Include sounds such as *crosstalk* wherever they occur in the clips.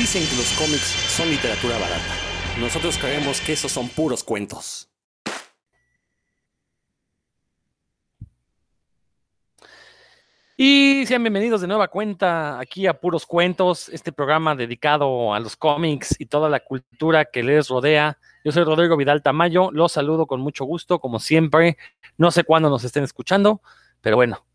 Dicen que los cómics son literatura barata. Nosotros creemos que esos son puros cuentos. Y sean bienvenidos de nueva cuenta aquí a Puros Cuentos, este programa dedicado a los cómics y toda la cultura que les rodea. Yo soy Rodrigo Vidal Tamayo, los saludo con mucho gusto, como siempre. No sé cuándo nos estén escuchando, pero bueno,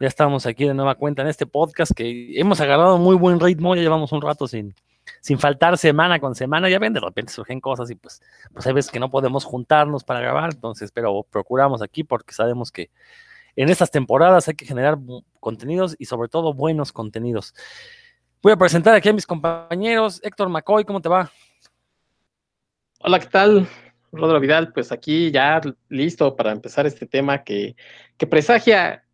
ya estamos aquí de nueva cuenta en este podcast que hemos agarrado muy buen ritmo, ya llevamos un rato sin, sin faltar semana con semana, ya ven, de repente surgen cosas y pues, pues hay veces que no podemos juntarnos para grabar, entonces, pero procuramos aquí porque sabemos que en estas temporadas hay que generar contenidos y sobre todo buenos contenidos. Voy a presentar aquí a mis compañeros. Héctor McCoy, ¿cómo te va? Hola, ¿qué tal? Rodrigo Vidal, pues aquí ya listo para empezar este tema que, que presagia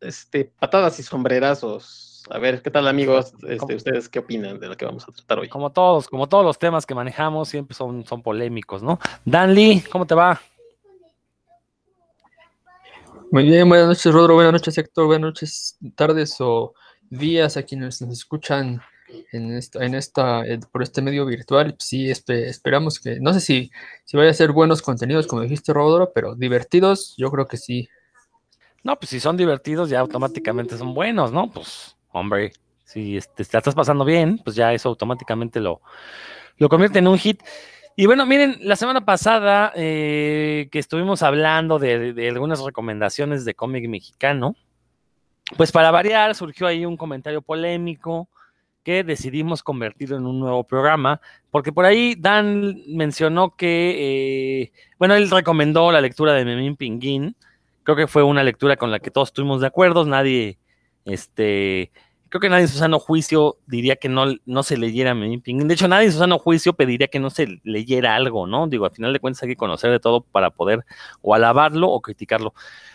este, patadas y sombrerazos. A ver, ¿qué tal amigos? Este, ¿Ustedes qué opinan de lo que vamos a tratar hoy? Como todos, como todos los temas que manejamos, siempre son, son polémicos, ¿no? Dan Lee, ¿cómo te va? Muy bien, buenas noches, Rodro, buenas noches, Héctor, buenas noches, tardes o días a quienes nos escuchan en esta, en esta eh, por este medio virtual. Sí, esperamos que, no sé si, si vaya a ser buenos contenidos, como dijiste, Rodro, pero divertidos, yo creo que sí. No, pues si son divertidos, ya automáticamente son buenos, ¿no? Pues, hombre, si te estás pasando bien, pues ya eso automáticamente lo, lo convierte en un hit. Y bueno, miren, la semana pasada eh, que estuvimos hablando de, algunas recomendaciones de cómic mexicano, pues para variar surgió ahí un comentario polémico que decidimos convertirlo en un nuevo programa, porque por ahí Dan mencionó que, eh, bueno, él recomendó la lectura de Memín Pinguín, creo que fue una lectura con la que todos estuvimos de acuerdo, nadie, este, creo que nadie en su sano juicio diría que no, no se leyera Memín Pinguín. De hecho, nadie en su sano juicio pediría que no se leyera algo, ¿no? Digo, al final de cuentas hay que conocer de todo para poder o alabarlo o criticarlo.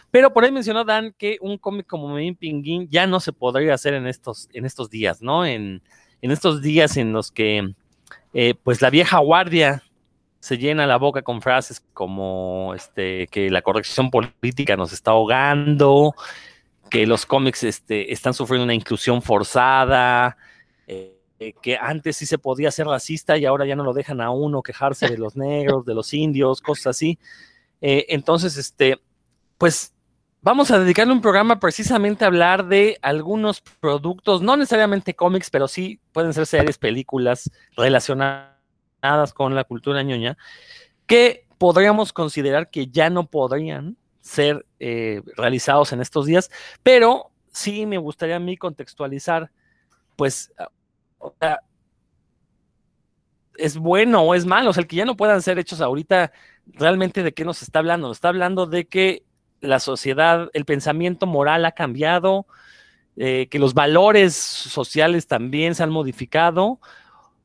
Pero por ahí mencionó Dan que un cómic como Memín Pinguín ya no se podría hacer en estos, en estos días, ¿no? En, en estos días en los que, eh, pues, la vieja guardia se llena la boca con frases como este, que la corrección política nos está ahogando, que los cómics este, están sufriendo una inclusión forzada, eh, que antes sí se podía ser racista y ahora ya no lo dejan a uno quejarse de los *laughs* negros, de los indios, cosas así. Eh, entonces, este, pues vamos a dedicarle un programa precisamente a hablar de algunos productos, no necesariamente cómics, pero sí pueden ser series, películas relacionadas con la cultura ñoña, que podríamos considerar que ya no podrían ser eh, realizados en estos días, pero sí me gustaría a mí contextualizar, pues, es bueno o es malo, o sea, el que ya no puedan ser hechos ahorita, realmente de qué nos está hablando, nos está hablando de que la sociedad, el pensamiento moral ha cambiado, eh, que los valores sociales también se han modificado,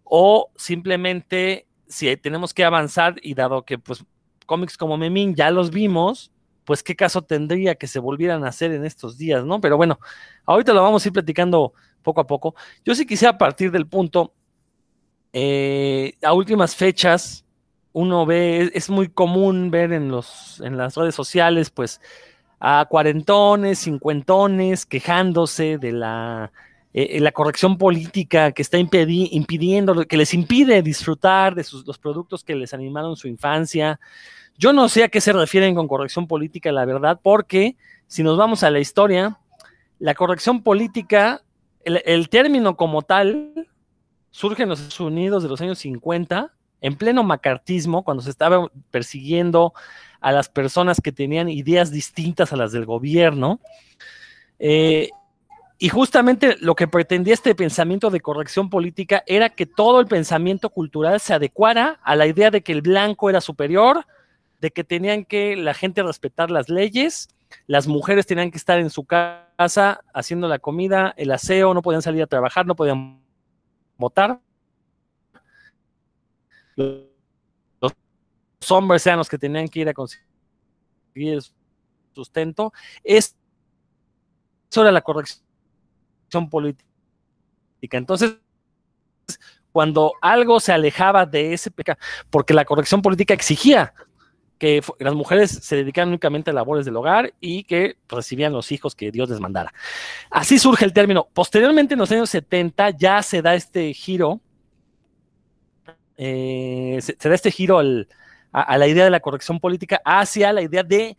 o simplemente si tenemos que avanzar y dado que pues cómics como Memín ya los vimos, pues qué caso tendría que se volvieran a hacer en estos días, ¿no? Pero bueno, ahorita lo vamos a ir platicando poco a poco. Yo sí quisiera partir del punto, eh, a últimas fechas, uno ve, es muy común ver en, los, en las redes sociales, pues, a cuarentones, cincuentones, quejándose de la eh, eh, la corrección política que está impidiendo, que les impide disfrutar de sus, los productos que les animaron su infancia. Yo no sé a qué se refieren con corrección política, la verdad, porque si nos vamos a la historia, la corrección política, el, término como tal, surge en los Estados Unidos de los años 50, en pleno macartismo, cuando se estaba persiguiendo a las personas que tenían ideas distintas a las del gobierno. Eh, y justamente lo que pretendía este pensamiento de corrección política era que todo el pensamiento cultural se adecuara a la idea de que el blanco era superior, de que tenían que la gente respetar las leyes, las mujeres tenían que estar en su casa haciendo la comida, el aseo, no podían salir a trabajar, no podían votar. Los hombres eran los que tenían que ir a conseguir sustento. Eso era la corrección política. Entonces, cuando algo se alejaba de ese pecado, porque la corrección política exigía que las mujeres se dedicaran únicamente a labores del hogar y que recibían los hijos que Dios les mandara. Así surge el término. Posteriormente, en los años 70, ya se da este giro eh, se, da este giro a, la idea de la corrección política hacia la idea de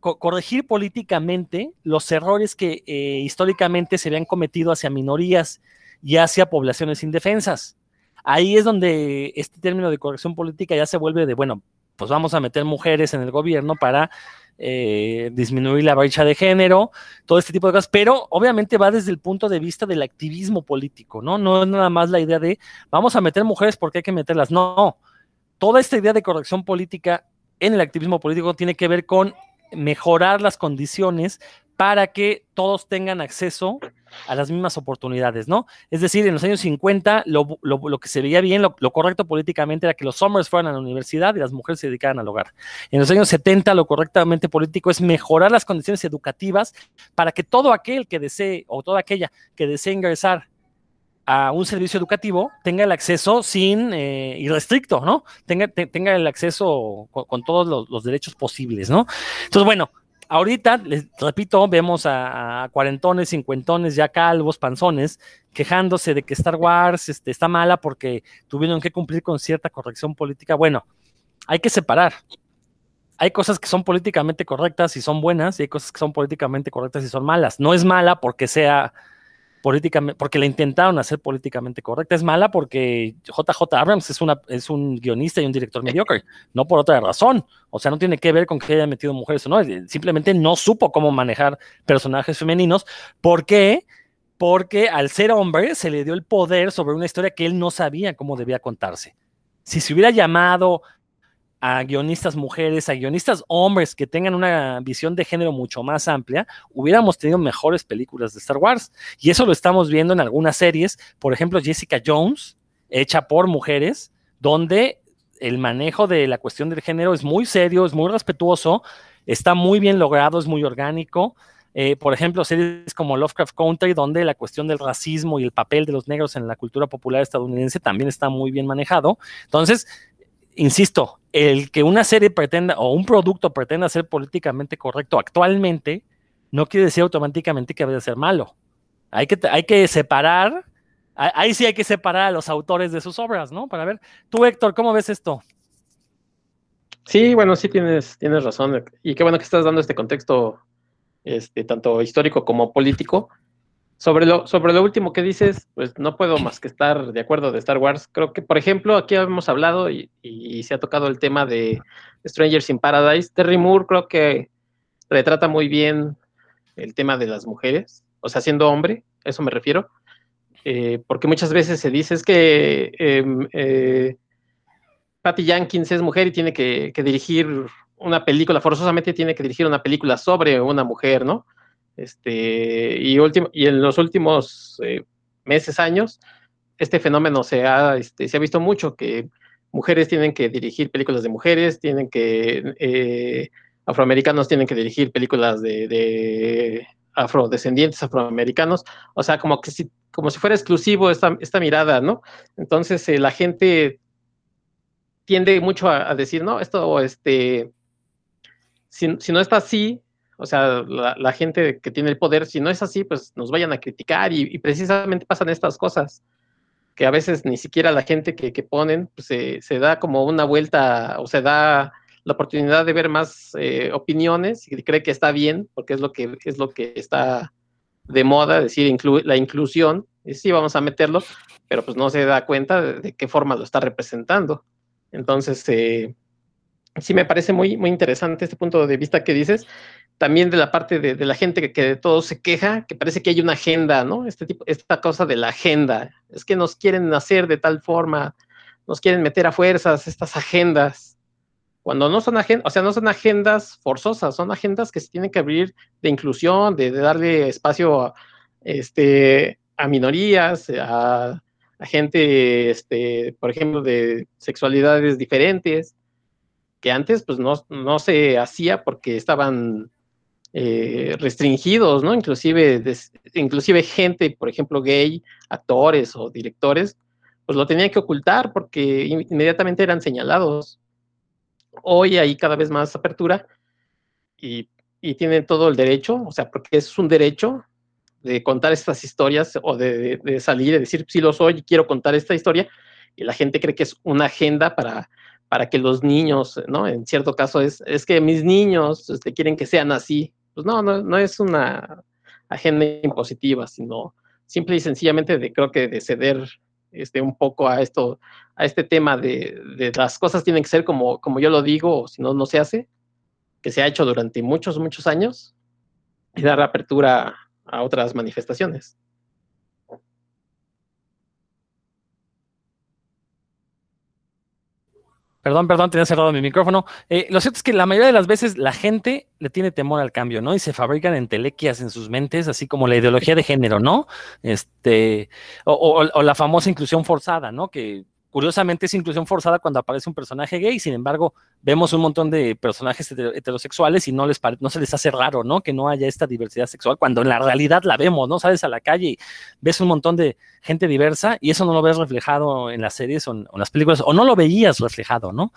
corregir políticamente los errores que eh, históricamente se habían cometido hacia minorías y hacia poblaciones indefensas. Ahí es donde este término de corrección política ya se vuelve de, bueno, pues vamos a meter mujeres en el gobierno para eh, disminuir la brecha de género, todo este tipo de cosas, pero obviamente va desde el punto de vista del activismo político, ¿no? No es nada más la idea de vamos a meter mujeres porque hay que meterlas, no. Toda esta idea de corrección política en el activismo político tiene que ver con mejorar las condiciones para que todos tengan acceso a las mismas oportunidades, ¿no? Es decir, en los años 50 lo, que se veía bien, lo, correcto políticamente era que los hombres fueran a la universidad y las mujeres se dedicaran al hogar. En los años 70 lo correctamente político es mejorar las condiciones educativas para que todo aquel que desee o toda aquella que desee ingresar a un servicio educativo tenga el acceso sin eh, irrestricto, ¿no? Tenga, tenga el acceso con, todos los, los derechos posibles, ¿no? Entonces, bueno, ahorita, les repito, vemos a, cuarentones, cincuentones, ya calvos, panzones, quejándose de que Star Wars este, está mala porque tuvieron que cumplir con cierta corrección política. Bueno, hay que separar. Hay cosas que son políticamente correctas y son buenas, y hay cosas que son políticamente correctas y son malas. No es mala porque sea políticamente, porque la intentaron hacer políticamente correcta. Es mala porque JJ Abrams es, una, es un guionista y un director mediocre, no por otra razón. O sea, no tiene que ver con que haya metido mujeres o no, simplemente no supo cómo manejar personajes femeninos. ¿Por qué? Porque al ser hombre se le dio el poder sobre una historia que él no sabía cómo debía contarse. Si se hubiera llamado a guionistas mujeres, a guionistas hombres que tengan una visión de género mucho más amplia, hubiéramos tenido mejores películas de Star Wars. Y eso lo estamos viendo en algunas series, por ejemplo Jessica Jones, hecha por mujeres, donde el manejo de la cuestión del género es muy serio, es muy respetuoso, está muy bien logrado, es muy orgánico. Eh, por ejemplo, series como Lovecraft Country, donde la cuestión del racismo y el papel de los negros en la cultura popular estadounidense también está muy bien manejado. Entonces, insisto, el que una serie pretenda o un producto pretenda ser políticamente correcto actualmente, no quiere decir automáticamente que vaya a ser malo. Hay que, hay que separar, ahí sí hay que separar a los autores de sus obras, ¿no? Para ver, tú Héctor, ¿cómo ves esto? Sí, bueno, sí tienes, tienes razón. Y qué bueno que estás dando este contexto, este, tanto histórico como político. Sobre lo, sobre lo último que dices, pues no puedo más que estar de acuerdo de Star Wars. Creo que, por ejemplo, aquí hemos hablado y, se ha tocado el tema de Strangers in Paradise. Terry Moore creo que retrata muy bien el tema de las mujeres, o sea, siendo hombre, a eso me refiero. Eh, porque muchas veces se dice es que em, eh, Patty Jenkins es mujer y tiene que, que dirigir una película, forzosamente tiene que dirigir una película sobre una mujer, ¿no? Este, y, y en los últimos eh, meses, años, este fenómeno se ha, este, se ha visto mucho, que mujeres tienen que dirigir películas de mujeres, tienen que, eh, afroamericanos tienen que dirigir películas de, afrodescendientes afroamericanos, o sea, como que si, como si fuera exclusivo esta, esta mirada, ¿no? Entonces eh, la gente tiende mucho a, decir, no, esto, este, si, si, no está así, o sea, la, gente que tiene el poder, si no es así, pues nos vayan a criticar y, precisamente pasan estas cosas, que a veces ni siquiera la gente que, ponen pues, se, da como una vuelta o se da la oportunidad de ver más eh, opiniones y cree que está bien, porque es lo que, es lo que está de moda, decir, la inclusión, y sí, vamos a meterlo, pero pues no se da cuenta de, qué forma lo está representando. Entonces, eh, sí me parece muy, muy interesante este punto de vista que dices también de la parte de, la gente que, de todo se queja, que parece que hay una agenda, ¿no? Este tipo, esta cosa de la agenda. Es que nos quieren hacer de tal forma, nos quieren meter a fuerzas estas agendas. Cuando no son agendas, o sea, no son agendas forzosas, son agendas que se tienen que abrir de inclusión, de, darle espacio a, este, a minorías, a, gente, este, por ejemplo, de sexualidades diferentes, que antes pues no, no se hacía porque estaban eh, restringidos, ¿no? Inclusive, inclusive gente, por ejemplo, gay, actores o directores, pues lo tenían que ocultar porque inmediatamente eran señalados. Hoy hay cada vez más apertura y, tienen todo el derecho, o sea, porque es un derecho de contar estas historias o de, salir y decir, sí lo soy, quiero contar esta historia, y la gente cree que es una agenda para, para que los niños, ¿no? En cierto caso es, es que mis niños este, quieren que sean así. Pues no, no, no es una agenda impositiva, sino simple y sencillamente de, creo que de ceder este, un poco a esto, a este tema de, de, las cosas tienen que ser como, como yo lo digo, si no, no se hace, que se ha hecho durante muchos, muchos años, y dar apertura a otras manifestaciones. Perdón, perdón, tenía cerrado mi micrófono. Eh, lo cierto es que la mayoría de las veces la gente le tiene temor al cambio, ¿no? Y se fabrican entelequias en sus mentes, así como la ideología de género, ¿no? Este, o, o, o la famosa inclusión forzada, ¿no? Que Curiosamente es inclusión forzada cuando aparece un personaje gay, sin embargo, vemos un montón de personajes heterosexuales y no, les no se les hace raro, ¿no? Que no haya esta diversidad sexual, cuando en la realidad la vemos, ¿no? Sales a la calle y ves un montón de gente diversa y eso no lo ves reflejado en las series o en, las películas, o no lo veías reflejado, ¿no?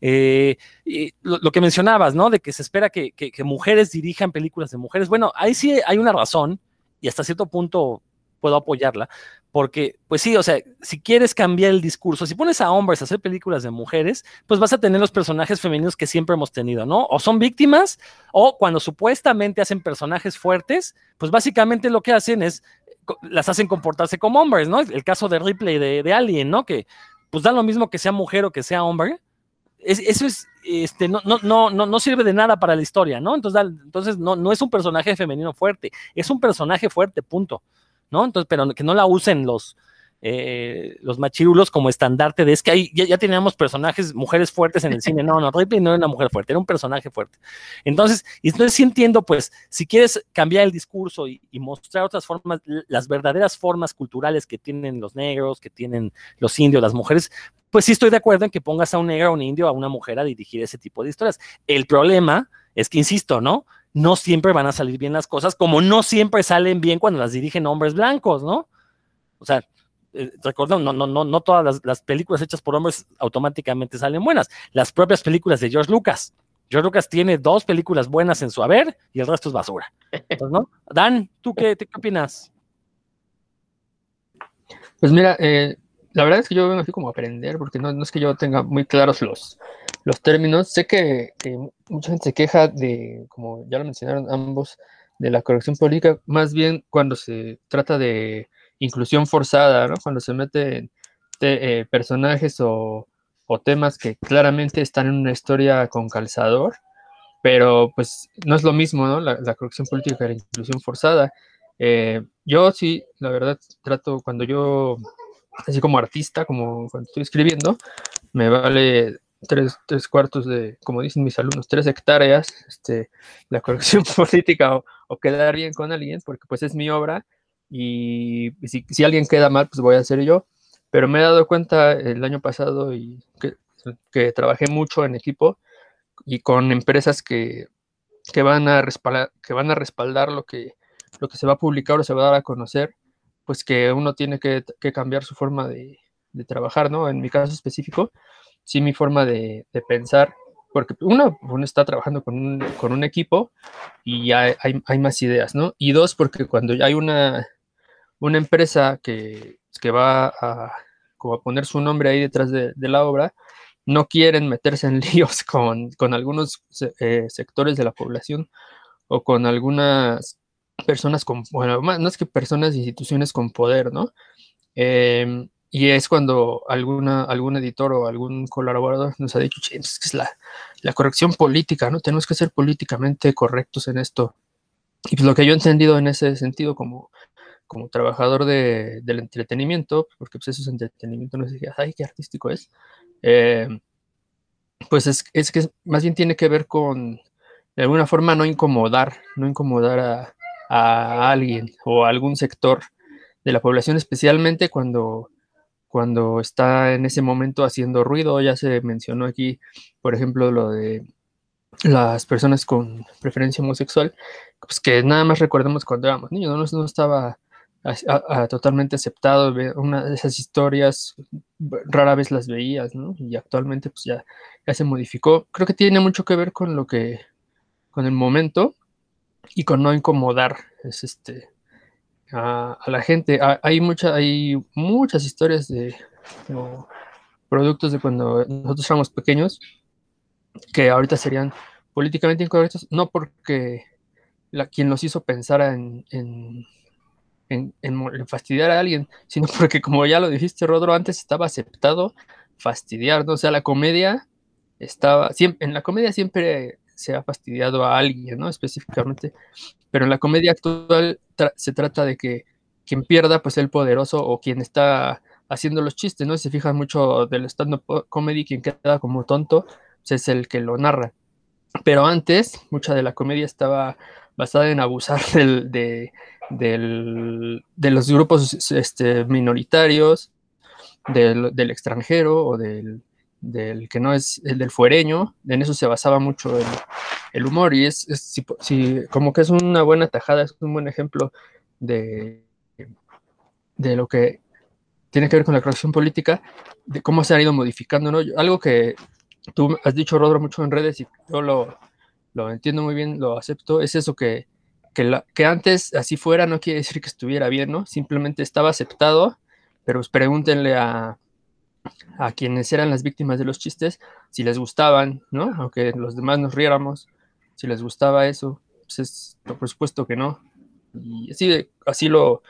Eh, y lo, que mencionabas, ¿no? De que se espera que mujeres dirijan películas de mujeres. Bueno, ahí sí hay una razón y hasta cierto punto puedo apoyarla, porque, pues sí, o sea, si quieres cambiar el discurso, si pones a hombres a hacer películas de mujeres, pues vas a tener los personajes femeninos que siempre hemos tenido, ¿no? O son víctimas, o cuando supuestamente hacen personajes fuertes, pues básicamente lo que hacen es, las hacen comportarse como hombres, ¿no? El caso de Ripley de, de Alien, ¿no? Que pues da lo mismo que sea mujer o que sea hombre. Es, eso es, este, no, no, no, no, sirve de nada para la historia, ¿no? Entonces, entonces no, no es un personaje femenino fuerte, es un personaje fuerte, punto. ¿No? Entonces, pero que no la usen los, eh, los machirulos como estandarte de es que ahí ya, ya, teníamos personajes, mujeres fuertes en el cine. No, no, Ripley no era una mujer fuerte, era un personaje fuerte. Entonces, y entonces sí entiendo, pues, si quieres cambiar el discurso y, y, mostrar otras formas, las verdaderas formas culturales que tienen los negros, que tienen los indios, las mujeres, pues sí estoy de acuerdo en que pongas a un negro, a un indio, a una mujer a dirigir ese tipo de historias. El problema es que, insisto, ¿no? No siempre van a salir bien las cosas, como no siempre salen bien cuando las dirigen hombres blancos, ¿no? O sea, eh, recordemos, no, no, no, no todas las, las, películas hechas por hombres automáticamente salen buenas. Las propias películas de George Lucas. George Lucas tiene dos películas buenas en su haber y el resto es basura. Entonces, ¿no? *laughs* Dan, ¿tú qué, qué opinas? Pues mira, eh, la verdad es que yo vengo aquí como a aprender, porque no, no es que yo tenga muy claros los, los términos. Sé que, que, mucha gente se queja de, como ya lo mencionaron ambos, de la corrección política, más bien cuando se trata de inclusión forzada, ¿no? Cuando se meten eh, personajes o, temas que claramente están en una historia con calzador, pero pues no es lo mismo, ¿no? La, la corrección política y la inclusión forzada. Eh, yo sí, la verdad, trato cuando yo, así como artista, como cuando estoy escribiendo, me vale tres, tres, cuartos de, como dicen mis alumnos, tres hectáreas, este, la corrección *laughs* política o, o, quedar bien con alguien, porque pues es mi obra y, si, si, alguien queda mal, pues voy a ser yo. Pero me he dado cuenta el año pasado y que, que trabajé mucho en equipo y con empresas que, que, van a respaldar, que van a respaldar lo que, lo que se va a publicar o se va a dar a conocer, pues que uno tiene que, que cambiar su forma de, de trabajar, ¿no? En mi caso específico, sí mi forma de, de pensar, porque uno, uno está trabajando con un, con un equipo y ya hay, hay, más ideas, ¿no? Y dos, porque cuando ya hay una, una empresa que, que va a, poner su nombre ahí detrás de, de la obra, no quieren meterse en *laughs* líos con, con algunos eh, sectores de la población o con algunas personas con, bueno, no es que personas, instituciones con poder, ¿no? Eh, y es cuando alguna, algún editor o algún colaborador nos ha dicho, es que es la, la, corrección política, ¿no? Tenemos que ser políticamente correctos en esto. Y pues lo que yo he entendido en ese sentido como, como trabajador de, del entretenimiento, porque pues eso es entretenimiento, no sé ay, qué artístico es, eh, pues es, es, que más bien tiene que ver con, de alguna forma, no incomodar, no incomodar a, a alguien o a algún sector de la población, especialmente cuando cuando está en ese momento haciendo ruido. Ya se mencionó aquí, por ejemplo, lo de las personas con preferencia homosexual, pues que nada más recordemos cuando éramos niños, no, estaba totalmente aceptado, una de esas historias rara vez las veías, ¿no? Y actualmente pues ya, ya se modificó. Creo que tiene mucho que ver con lo que, con el momento y con no incomodar, es este, a, la gente. hay, mucha, hay muchas historias de, productos de cuando nosotros éramos pequeños, que ahorita serían políticamente incorrectos, no porque quien los hizo pensar en, en, en, fastidiar a alguien, sino porque como ya lo dijiste, Rodro, antes estaba aceptado fastidiar, ¿no? O sea, la comedia estaba, siempre, en la comedia siempre se ha fastidiado a alguien, ¿no? Específicamente, pero en la comedia actual se trata de que quien pierda, pues el poderoso o quien está haciendo los chistes, ¿no? Se fijan mucho del stand-up comedy, quien queda como tonto, pues es el que lo narra. Pero antes, mucha de la comedia estaba basada en abusar *laughs* de, de los grupos este, minoritarios, del, extranjero o del, que no es el del fuereño. En eso se basaba mucho el, humor y es, como que es una buena tajada, es un buen ejemplo de, de lo que tiene que ver con la corrección política, de cómo se ha ido modificando, ¿no? Algo que tú has dicho, Rodro, mucho en redes y yo lo, lo entiendo muy bien, lo acepto, es eso que, que, que, antes así fuera no quiere decir que estuviera bien, ¿no? Simplemente estaba aceptado, pero pues pregúntenle a, a quienes eran las víctimas de los chistes si les gustaban, ¿no? Aunque los demás nos riéramos, si les gustaba eso, pues es, por supuesto que no. Y así, así lo,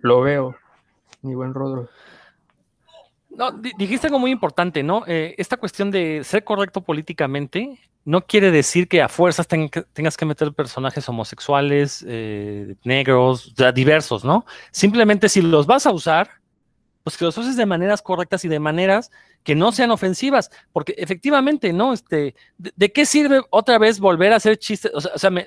lo veo, mi buen Rodro. No, dijiste algo muy importante, ¿no? Eh, esta cuestión de ser correcto políticamente no quiere decir que a fuerzas tengas que meter personajes homosexuales, eh, negros, diversos, ¿no? Simplemente si los vas a usar, pues que los uses de maneras correctas y de maneras que no sean ofensivas, porque efectivamente, ¿no? Este, ¿de, qué sirve otra vez volver a hacer chistes? O sea, me,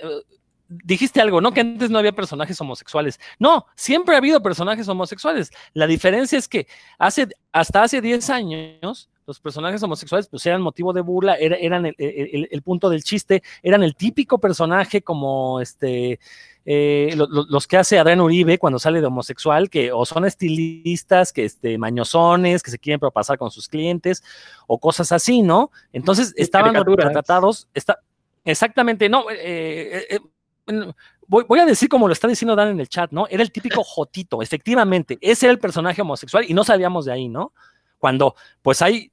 dijiste algo, ¿no? Que antes no había personajes homosexuales. No, siempre ha habido personajes homosexuales. La diferencia es que hace, hasta hace 10 años, los personajes homosexuales pues eran motivo de burla, eran el, punto del chiste, eran el típico personaje como este, eh, los que hace Adrián Uribe cuando sale de homosexual, que o son estilistas, que este, mañosones, que se quieren propasar con sus clientes, o cosas así, ¿no? Entonces estaban retratados, está, exactamente, no, eh, eh, Voy, a decir como lo está diciendo Dan en el chat, ¿no? Era el típico *laughs* Jotito, efectivamente. Ese era el personaje homosexual y no sabíamos de ahí, ¿no? Cuando, pues hay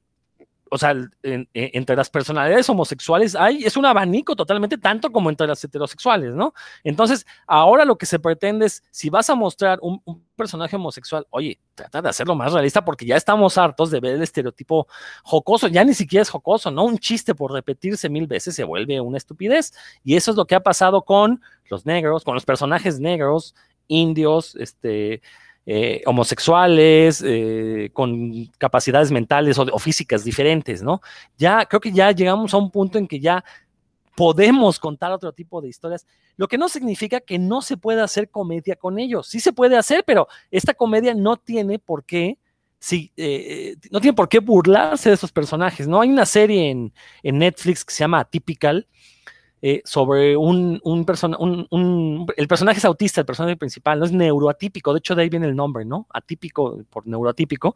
o sea, entre las personalidades homosexuales hay, es un abanico totalmente, tanto como entre las heterosexuales, ¿no? Entonces, ahora lo que se pretende es, si vas a mostrar un, personaje homosexual, oye, trata de hacerlo más realista porque ya estamos hartos de ver el estereotipo jocoso, ya ni siquiera es jocoso, ¿no? Un chiste por repetirse mil veces se vuelve una estupidez. Y eso es lo que ha pasado con los negros, con los personajes negros, indios, este eh, homosexuales, eh, con capacidades mentales o, físicas diferentes, ¿no? Ya creo que ya llegamos a un punto en que ya podemos contar otro tipo de historias, lo que no significa que no se pueda hacer comedia con ellos. Sí se puede hacer, pero esta comedia no tiene por qué, sí, eh, no tiene por qué burlarse de esos personajes, ¿no? Hay una serie en, en Netflix que se llama Atypical, eh, sobre un, un, un, el personaje es autista, el personaje principal, no es neuroatípico, de hecho de ahí viene el nombre, ¿no? Atípico por neuroatípico.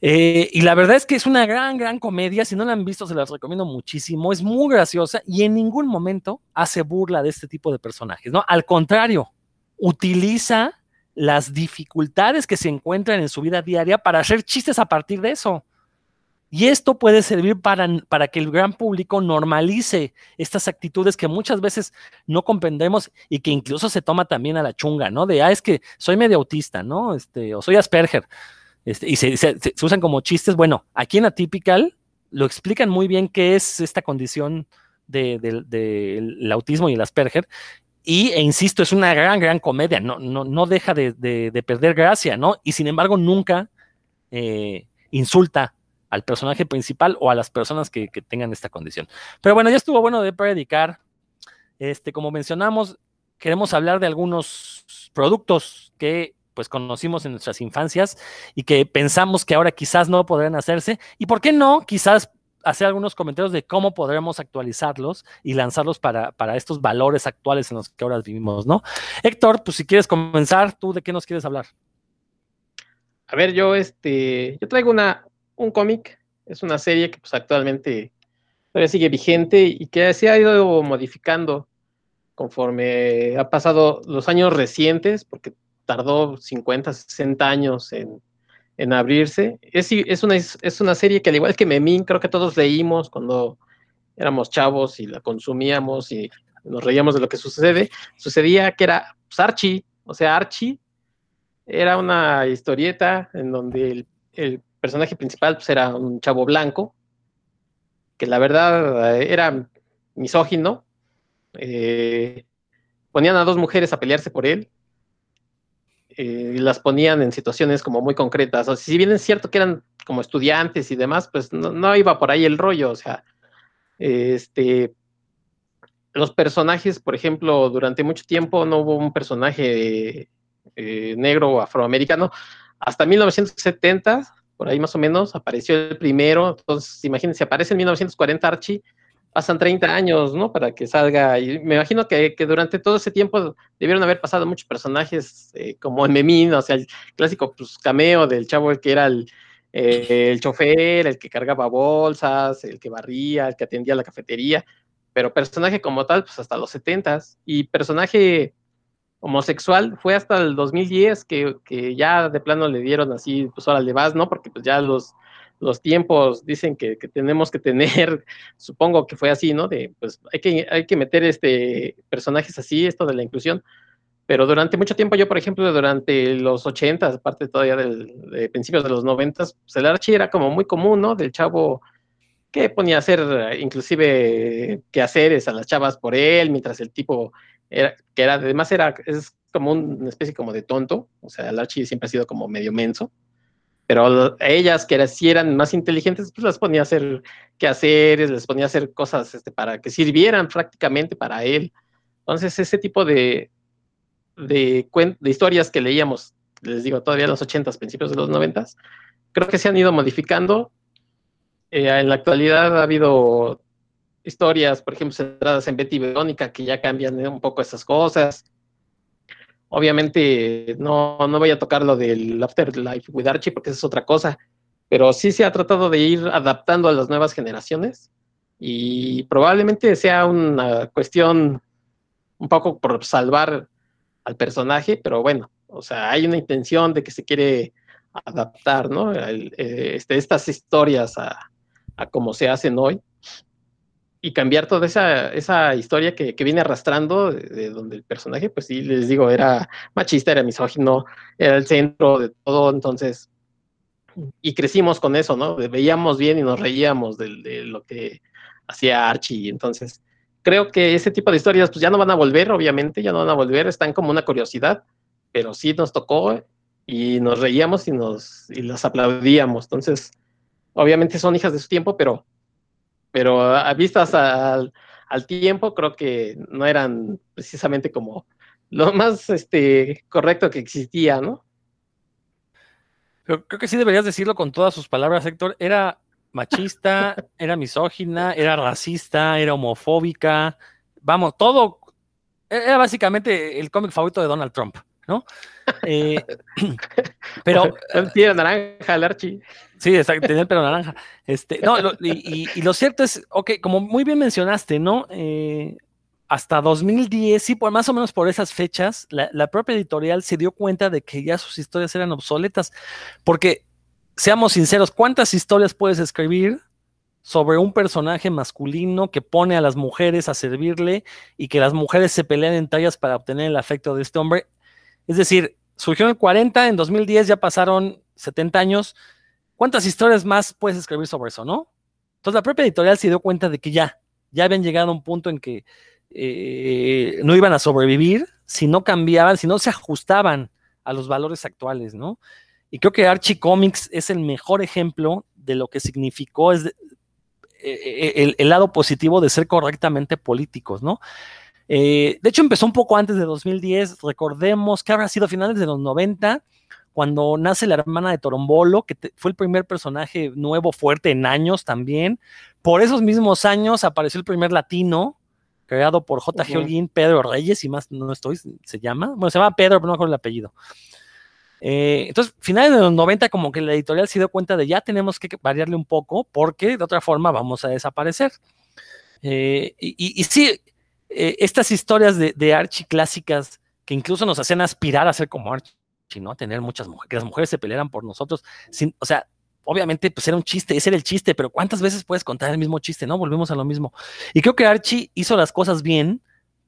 Eh, y la verdad es que es una gran, gran comedia, si no la han visto se las recomiendo muchísimo, es muy graciosa y en ningún momento hace burla de este tipo de personajes, ¿no? Al contrario, utiliza las dificultades que se encuentran en su vida diaria para hacer chistes a partir de eso. Y esto puede servir para, para, que el gran público normalice estas actitudes que muchas veces no comprendemos y que incluso se toma también a la chunga, ¿no? De, ah, es que soy medio autista, ¿no? Este, o soy Asperger. Este, y se, usan como chistes. Bueno, aquí en Atypical lo explican muy bien qué es esta condición del de, autismo y el Asperger. Y, e insisto, es una gran, gran comedia, no, no, no deja de, perder gracia, ¿no? Y sin embargo, nunca eh, insulta al personaje principal o a las personas que, tengan esta condición. Pero bueno, ya estuvo bueno de predicar. Este, como mencionamos, queremos hablar de algunos productos que pues conocimos en nuestras infancias y que pensamos que ahora quizás no podrán hacerse. ¿Y por qué no? Quizás hacer algunos comentarios de cómo podremos actualizarlos y lanzarlos para, para estos valores actuales en los que ahora vivimos, ¿no? Héctor, pues si quieres comenzar, ¿tú de qué nos quieres hablar? A ver, yo este, yo traigo una, un cómic, es una serie que pues actualmente todavía sigue vigente y que se ha ido modificando conforme ha pasado los años recientes, porque tardó 50, 60 años en, en abrirse. Es, es, una, es una serie que al igual que Memín, creo que todos leímos cuando éramos chavos y la consumíamos y nos reíamos de lo que sucede. Sucedía que era pues, Archie, o sea, Archie era una historieta en donde el, personaje principal pues, era un chavo blanco, que la verdad eh, era misógino. Eh, ponían a dos mujeres a pelearse por él eh, y las ponían en situaciones como muy concretas. O si bien es cierto que eran como estudiantes y demás, pues no, iba por ahí el rollo. O sea, este, los personajes, por ejemplo, durante mucho tiempo no hubo un personaje negro o afroamericano. Hasta 1970, por ahí más o menos, apareció el primero. Entonces, imagínense, aparece en 1940 Archie, pasan 30 años, ¿no? Para que salga. Y me imagino que, durante todo ese tiempo debieron haber pasado muchos personajes, eh, como el Memín, o sea, el clásico pues, cameo del chavo que era el, eh, el chofer, el que cargaba bolsas, el que barría, el que atendía la cafetería, pero personaje como tal, pues hasta los 70 y personaje homosexual fue hasta el 2010 que, que, ya de plano le dieron así, pues ahora le vas, ¿no? Porque pues ya los, los tiempos dicen que, que, tenemos que tener, *laughs* supongo que fue así, ¿no? De, pues hay que, hay que meter este, personajes así, esto de la inclusión, pero durante mucho tiempo, yo, por ejemplo, durante los 80, aparte todavía del, de principios de los 90, pues el Archie era como muy común, ¿no? Del chavo que ponía a hacer inclusive quehaceres a las chavas por él, mientras el tipo era, que era, además era, es como una especie como de tonto, o sea, el Archie siempre ha sido como medio menso, pero ellas que eran, si eran más inteligentes, pues las ponía a hacer quehaceres, les ponía a hacer cosas este, para que sirvieran prácticamente para él. Entonces, ese tipo de, de, de historias que leíamos, les digo, todavía en los 80 principios de los 90 creo que se han ido modificando. Eh, en la actualidad ha habido historias, por ejemplo, centradas en Betty Verónica, que ya cambian un poco esas cosas. Obviamente no, no voy a tocar lo del Afterlife with Archie porque es otra cosa, pero sí se ha tratado de ir adaptando a las nuevas generaciones y probablemente sea una cuestión un poco por salvar al personaje, pero bueno, o sea, hay una intención de que se quiere adaptar, ¿no? Eh, este, estas historias a, a como se hacen hoy y cambiar toda esa, esa historia que, que viene arrastrando de, donde el personaje, pues sí, les digo, era machista, era misógino, era el centro de todo, entonces, y crecimos con eso, ¿no? Veíamos bien y nos reíamos de, lo que hacía Archie, entonces, creo que ese tipo de historias, pues ya no van a volver, obviamente, ya no van a volver, están como una curiosidad, pero sí nos tocó y nos reíamos y nos y las aplaudíamos, entonces, obviamente son hijas de su tiempo, pero pero a vistas al, tiempo creo que no eran precisamente como lo más este, correcto que existía, ¿no? Pero creo que sí deberías decirlo con todas sus palabras, Héctor. Era machista, *laughs* era misógina, era racista, era homofóbica. Vamos, todo. Era básicamente el cómic favorito de Donald Trump, ¿no? Eh, *clears throat* pero. *laughs* Tiene naranja el Archie. Sí, exacto, tenía el pelo naranja. Este, no, y, lo cierto es, ok, como muy bien mencionaste, ¿no? Eh, hasta 2010, sí, por más o menos por esas fechas, la, propia editorial se dio cuenta de que ya sus historias eran obsoletas, porque, seamos sinceros, ¿cuántas historias puedes escribir sobre un personaje masculino que pone a las mujeres a servirle y que las mujeres se pelean entre ellas para obtener el afecto de este hombre? Es decir, surgió en el 40, en 2010 ya pasaron 70 años, ¿Cuántas historias más puedes escribir sobre eso, no? Entonces la propia editorial se dio cuenta de que ya, ya habían llegado a un punto en que eh, no iban a sobrevivir si no cambiaban, si no se ajustaban a los valores actuales, ¿no? Y creo que Archie Comics es el mejor ejemplo de lo que significó es eh, el, lado positivo de ser correctamente políticos, ¿no? Eh, de hecho, empezó un poco antes de 2010. Recordemos que habrá sido finales de los 90 cuando nace la hermana de Torombolo, que fue el primer personaje nuevo fuerte en años también. Por esos mismos años apareció el primer latino, creado por J.G. Holguín, Pedro Reyes, y más no estoy, se llama. Bueno, se llama Pedro, pero no me acuerdo el apellido. Eh, entonces, finales de los 90, como que la editorial se dio cuenta de ya tenemos que variarle un poco, porque de otra forma vamos a desaparecer. Eh, y, sí, eh, estas historias de, de Archie clásicas que incluso nos hacen aspirar a ser como Archie Archie, ¿no? Tener muchas mujeres, que las mujeres se pelearan por nosotros, sin, o sea, obviamente pues era un chiste, ese era el chiste, pero ¿cuántas veces puedes contar el mismo chiste, no? Volvemos a lo mismo. Y creo que Archie hizo las cosas bien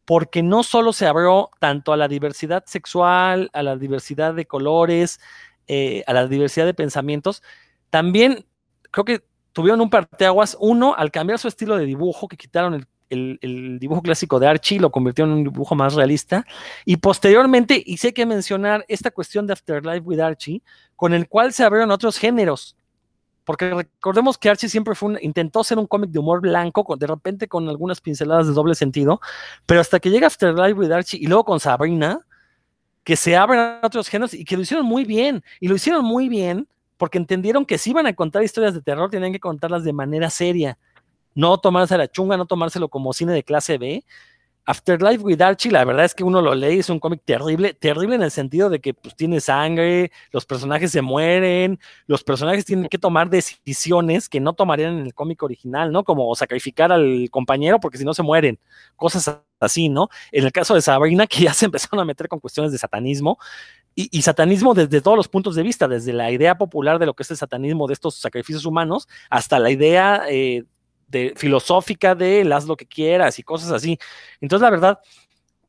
porque no solo se abrió tanto a la diversidad sexual, a la diversidad de colores, eh, a la diversidad de pensamientos, también creo que tuvieron un parteaguas, uno, al cambiar su estilo de dibujo, que quitaron el el, dibujo clásico de Archie, lo convirtió en un dibujo más realista. Y posteriormente hice que mencionar esta cuestión de Afterlife with Archie, con el cual se abrieron otros géneros. Porque recordemos que Archie siempre fue intentó ser un cómic de humor blanco, de repente con algunas pinceladas de doble sentido, pero hasta que llega Afterlife with Archie y luego con Sabrina, que se abren otros géneros y que lo hicieron muy bien. Y lo hicieron muy bien porque entendieron que si iban a contar historias de terror, tenían que contarlas de manera seria no tomarse la chunga, no tomárselo como cine de clase B. Afterlife with Archie, la verdad es que uno lo lee, es un cómic terrible, terrible en el sentido de que pues, tiene sangre, los personajes se mueren, los personajes tienen que tomar decisiones que no tomarían en el cómic original, ¿no? Como sacrificar al compañero porque si no se mueren, cosas así, ¿no? En el caso de Sabrina, *laughs* que ya se empezaron a meter con cuestiones de satanismo, y, satanismo desde todos los puntos de vista, desde la idea popular de lo que es el satanismo de estos sacrificios humanos, hasta la idea eh, de, filosófica de haz lo que quieras y cosas así. Entonces, la verdad,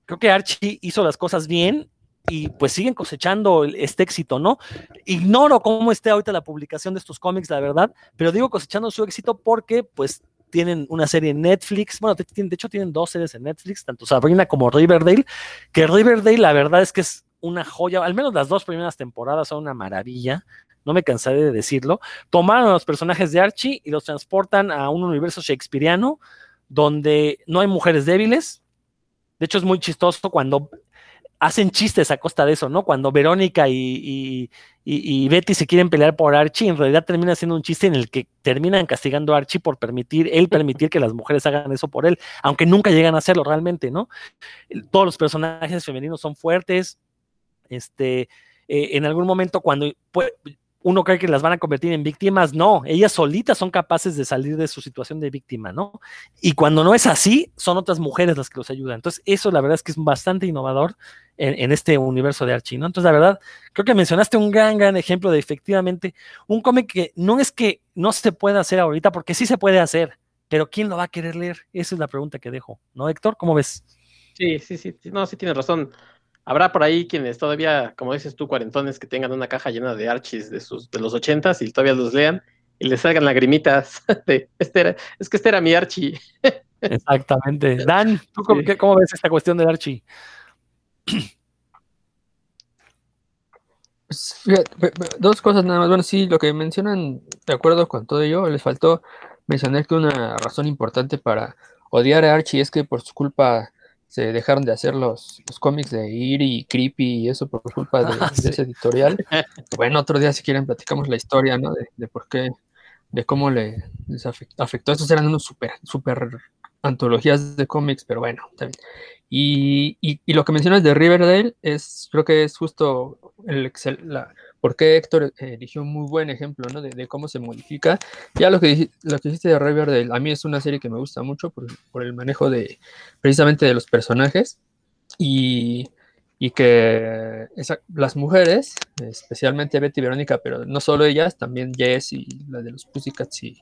creo que Archie hizo las cosas bien y pues siguen cosechando este éxito, ¿no? Ignoro cómo esté ahorita la publicación de estos cómics, la verdad, pero digo cosechando su éxito porque pues tienen una serie en Netflix, bueno, de hecho tienen dos series en Netflix, tanto Sabrina como Riverdale, que Riverdale la verdad es que es una joya, al menos las dos primeras temporadas son una maravilla, no me cansaré de decirlo, tomaron a los personajes de Archie y los transportan a un universo shakespeariano donde no hay mujeres débiles. De hecho, es muy chistoso cuando hacen chistes a costa de eso, ¿no? Cuando Verónica y, Betty se quieren pelear por Archie, en realidad termina siendo un chiste en el que terminan castigando a Archie por permitir, él permitir que las mujeres hagan eso por él, aunque nunca llegan a hacerlo realmente, ¿no? Todos los personajes femeninos son fuertes, este, eh, en algún momento cuando uno cree que las van a convertir en víctimas, no, ellas solitas son capaces de salir de su situación de víctima, ¿no? Y cuando no es así, son otras mujeres las que los ayudan. Entonces, eso la verdad es que es bastante innovador en, este universo de Archie, ¿no? Entonces, la verdad, creo que mencionaste un gran, gran ejemplo de efectivamente un cómic que no es que no se pueda hacer ahorita, porque sí se puede hacer, pero ¿quién lo va a querer leer? Esa es la pregunta que dejo, ¿no, Héctor? ¿Cómo ves? Sí, sí, sí, no, sí tienes razón. Habrá por ahí quienes todavía, como dices tú, cuarentones, que tengan una caja llena de archis de, sus, de los ochentas y todavía los lean y les salgan lagrimitas *laughs* de, este es que este era mi archi. Exactamente. *laughs* Dan, ¿tú cómo, ves esta cuestión del archi? Pues, dos cosas nada más. Bueno, sí, lo que mencionan, de acuerdo con todo ello, les faltó mencionar que una razón importante para odiar a Archie es que por su culpa se dejaron de hacer los, los cómics de y Creepy y eso por culpa de, *laughs* ah, ese editorial. *laughs* Bueno, otro día si quieren platicamos la historia, ¿no? De, por qué, de cómo le, les afectó. Estos eran unos super, super antologías de cómics, pero bueno, también. Y, y, y, lo que mencionas de Riverdale es, creo que es justo el la, porque Héctor eh, eligió un muy buen ejemplo, ¿no? De, cómo se modifica. Ya lo que, lo que dijiste de Riverdale, a mí es una serie que me gusta mucho por, el manejo de, precisamente de los personajes y, que las mujeres, especialmente Betty y Verónica, pero no solo ellas, también Jess y la de los Pussycats y,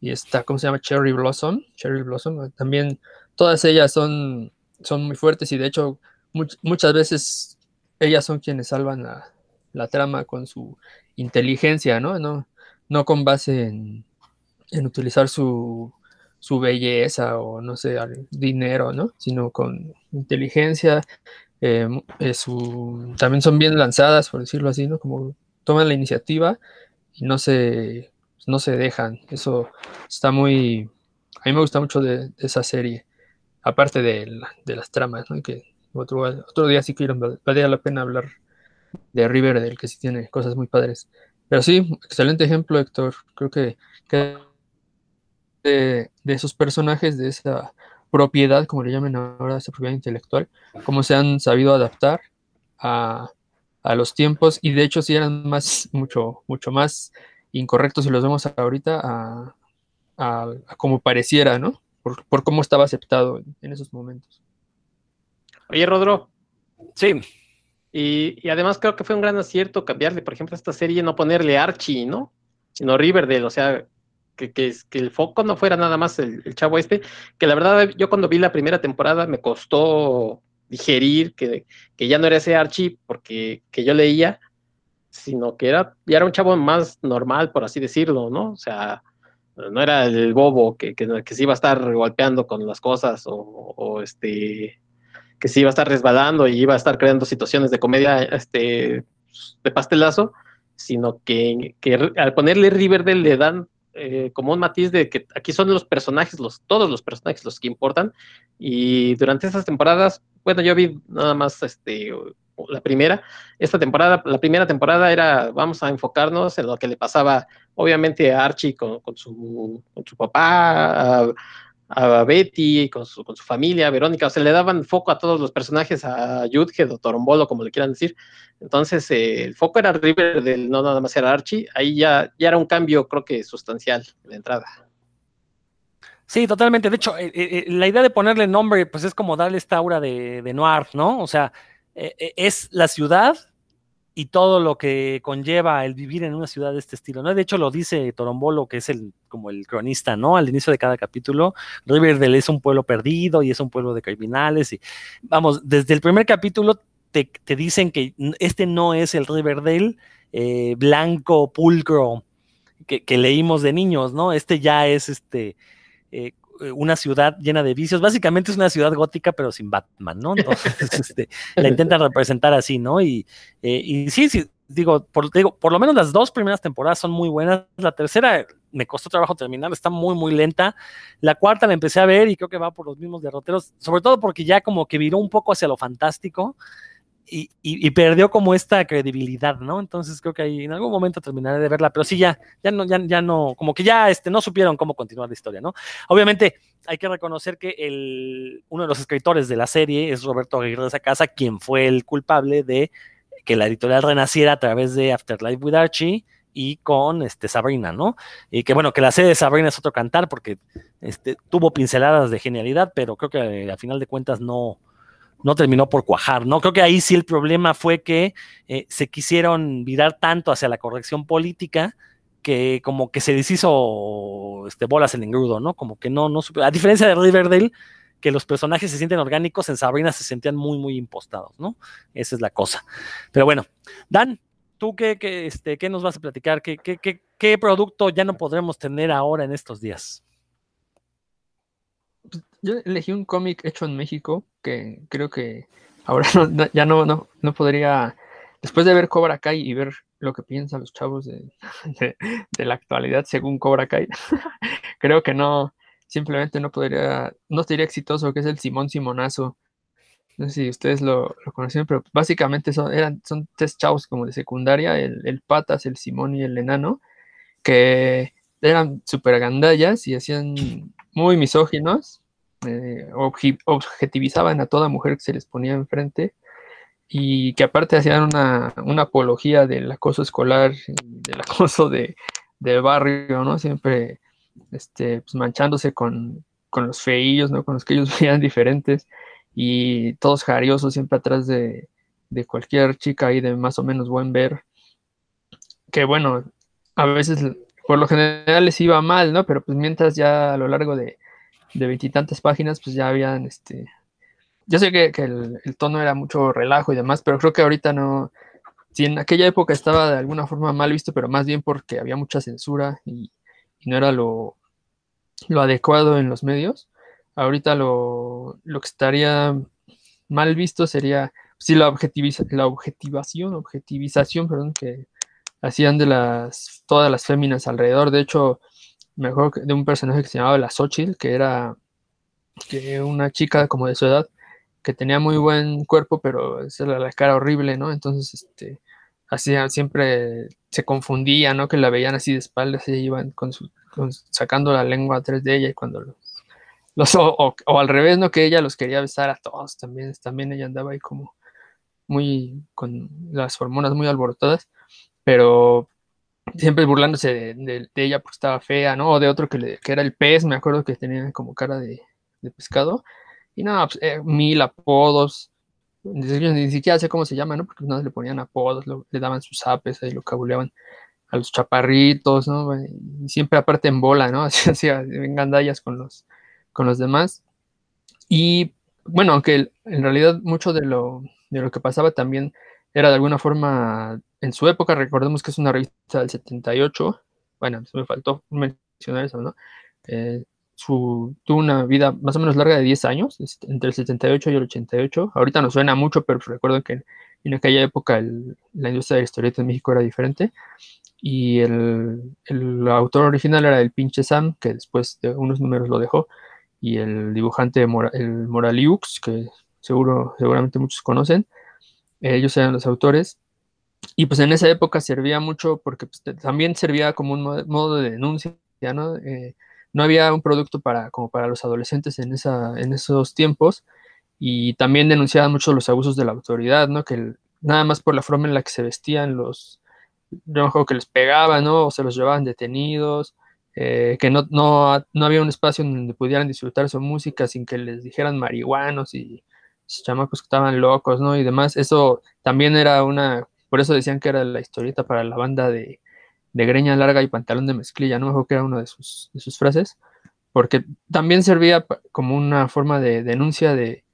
y esta, ¿cómo se llama? Cherry Blossom, Cherry Blossom, también todas ellas son, son muy fuertes y de hecho muchas veces ellas son quienes salvan a la trama con su inteligencia, ¿no? No, no con base en, utilizar su, belleza o no sé, dinero, ¿no? Sino con inteligencia. Eh, eh, también son bien lanzadas, por decirlo así, ¿no? Como toman la iniciativa y no se, no se dejan. Eso está muy... A mí me gusta mucho de, esa serie, aparte de, las tramas, ¿no? Que otro, otro día sí quiero, valdría la pena hablar de River, del que sí tiene cosas muy padres. Pero sí, excelente ejemplo, Héctor. Creo que, de, esos personajes, de esa propiedad, como le llaman ahora, esa propiedad intelectual, cómo se han sabido adaptar a, los tiempos y de hecho sí eran más, mucho, mucho más incorrectos si los vemos ahorita a, a, como pareciera, ¿no? Por, por, cómo estaba aceptado en, en esos momentos. Oye, Rodro. Sí. Y, y, además creo que fue un gran acierto cambiarle, por ejemplo, a esta serie, no ponerle Archie, ¿no? Sino Riverdale, o sea, que, que, el foco no fuera nada más el, el, chavo este, que la verdad yo cuando vi la primera temporada me costó digerir que, que ya no era ese Archie porque que yo leía, sino que era, ya era un chavo más normal, por así decirlo, ¿no? O sea, no era el bobo que, que, que se iba a estar golpeando con las cosas o, o, este que se iba a estar resbalando y iba a estar creando situaciones de comedia este, de pastelazo, sino que, que al ponerle Riverdale le dan eh, como un matiz de que aquí son los personajes, los, todos los personajes los que importan. Y durante esas temporadas, bueno, yo vi nada más este, la primera. Esta temporada, la primera temporada era, vamos a enfocarnos en lo que le pasaba, obviamente, a Archie con, con, su, con su papá, a, a Betty, con su, con su, familia, Verónica, o sea, le daban foco a todos los personajes, a Judhead o Torombolo, como le quieran decir. Entonces, eh, el foco era River, del, no nada más era Archie, ahí ya, ya era un cambio, creo que sustancial de entrada. Sí, totalmente. De hecho, eh, eh, la idea de ponerle nombre, pues es como darle esta aura de, de noir, ¿no? O sea, es la ciudad y todo lo que conlleva el vivir en una ciudad de este estilo, ¿no? De hecho, lo dice Torombolo, que es el, como el cronista, ¿no? Al inicio de cada capítulo, Riverdale es un pueblo perdido y es un pueblo de criminales y, vamos, desde el primer capítulo te, te dicen que este no es el Riverdale eh, blanco, pulcro, que, leímos de niños, ¿no? Este ya es, este, eh, una ciudad llena de vicios. Básicamente es una ciudad gótica, pero sin Batman, ¿no? Entonces, *laughs* este, la intentan representar así, ¿no? Y, eh, y sí, sí, digo por, digo, por lo menos las dos primeras temporadas son muy buenas. La tercera me costó trabajo terminar, está muy, muy lenta. La cuarta la empecé a ver y creo que va por los mismos derroteros, sobre todo porque ya como que viró un poco hacia lo fantástico. Y, perdió como esta credibilidad, ¿no? Entonces creo que ahí en algún momento terminaré de verla, pero sí ya, ya no, ya, ya no, como que ya este, no supieron cómo continuar la historia, ¿no? Obviamente hay que reconocer que el, uno de los escritores de la serie es Roberto Aguirre de esa casa, quien fue el culpable de que la editorial renaciera a través de Afterlife with Archie y con este, Sabrina, ¿no? Y que bueno, que la serie de Sabrina es otro cantar porque este, tuvo pinceladas de genialidad, pero creo que a final de cuentas no, no terminó por cuajar, ¿no? Creo que ahí sí el problema fue que eh, se quisieron virar tanto hacia la corrección política que como que se deshizo este, bolas el engrudo, ¿no? Como que no, no a diferencia de Riverdale, que los personajes se sienten orgánicos, en Sabrina se sentían muy, muy impostados, ¿no? Esa es la cosa. Pero bueno, Dan, ¿tú qué, qué, este, nos vas a platicar? ¿Qué, qué, qué, qué producto ya no podremos tener ahora en estos días? Yo elegí un cómic hecho en México que creo que ahora *laughs* no, ya no, no, no, podría, después de ver Cobra Kai y ver lo que piensan los chavos de, *laughs* de, la actualidad según Cobra Kai, *laughs* creo que no, simplemente no podría, no sería exitoso, que es el Simón Simonazo. No sé si ustedes lo, lo conocen, pero básicamente son, eran, son tres chavos como de secundaria, el, el Patas, el Simón y el Enano, que eran súper gandallas y hacían muy misóginos, eh, objetivizaban a toda mujer que se les ponía enfrente y que aparte hacían una, una apología del acoso escolar, del *laughs* acoso de, del barrio, ¿no? Siempre este, pues manchándose con, con, los feillos, ¿no? Con los que ellos *laughs* veían diferentes y todos jariosos siempre atrás de, de cualquier chica ahí de más o menos buen ver. Que bueno, a veces por lo general les iba mal, ¿no? Pero pues mientras ya a lo largo de veintitantas páginas, pues ya habían, este, yo sé que, que el, tono era mucho relajo y demás, pero creo que ahorita no, si en aquella época estaba de alguna forma mal visto, pero más bien porque había mucha censura y, no era lo, lo, adecuado en los medios, ahorita lo, lo que estaría mal visto sería, sí, la, objetiviza, la objetivación, objetivización, perdón, que hacían de las, todas las féminas alrededor, de hecho, mejor de un personaje que se llamaba la Xochitl, que era que una chica como de su edad, que tenía muy buen cuerpo, pero era la cara horrible, ¿no? Entonces, este, así siempre se confundía, ¿no? Que la veían así de espaldas y iban con su, sacando la lengua atrás de ella y cuando los, los o, o, o, al revés, ¿no? Que ella los quería besar a todos también, también ella andaba ahí como muy con las hormonas muy alborotadas, pero siempre burlándose de, ella porque estaba fea, ¿no? O de otro que, era el pez, me acuerdo que tenía como cara de, pescado. Y nada, pues, eh, mil apodos. ni, siquiera sé cómo se llama, ¿no? Porque no le ponían apodos, le daban sus apes, ahí lo cabuleaban a los chaparritos, ¿no? Y siempre aparte en bola, ¿no? *laughs* Así hacía gandallas con los, con los demás. Y bueno, aunque en realidad mucho de lo, de lo que pasaba también era de alguna forma, en su época, recordemos que es una revista del 78, bueno, me faltó mencionar eso, ¿no? Eh, su, tuvo una vida más o menos larga de 10 años, entre el 78 y el 88. Ahorita nos suena mucho, pero recuerdo que en aquella época la industria de la historieta en México era diferente. Y el, el, autor original era el pinche Sam, que después de unos números lo dejó. Y el dibujante, el Moraliux, que seguro, seguramente muchos conocen. Ellos eran los autores. Y pues en esa época servía mucho porque pues, también servía como un modo de denuncia, ¿no? Eh, no había un producto para, como para los adolescentes en, esa, en esos tiempos y también denunciaban mucho los abusos de la autoridad, ¿no? Que nada más por la forma en la que se vestían los, yo que les pegaban, ¿no? O se los llevaban detenidos, eh, que no, no, no, había un espacio donde pudieran disfrutar su música sin que les dijeran marihuanos y chamacos que estaban locos, ¿no? Y demás. Eso también era una, por eso decían que era la historieta para la banda de, de greña larga y pantalón de mezclilla, ¿no? Mejor que era una de sus, sus frases, porque también servía como una forma de denuncia de,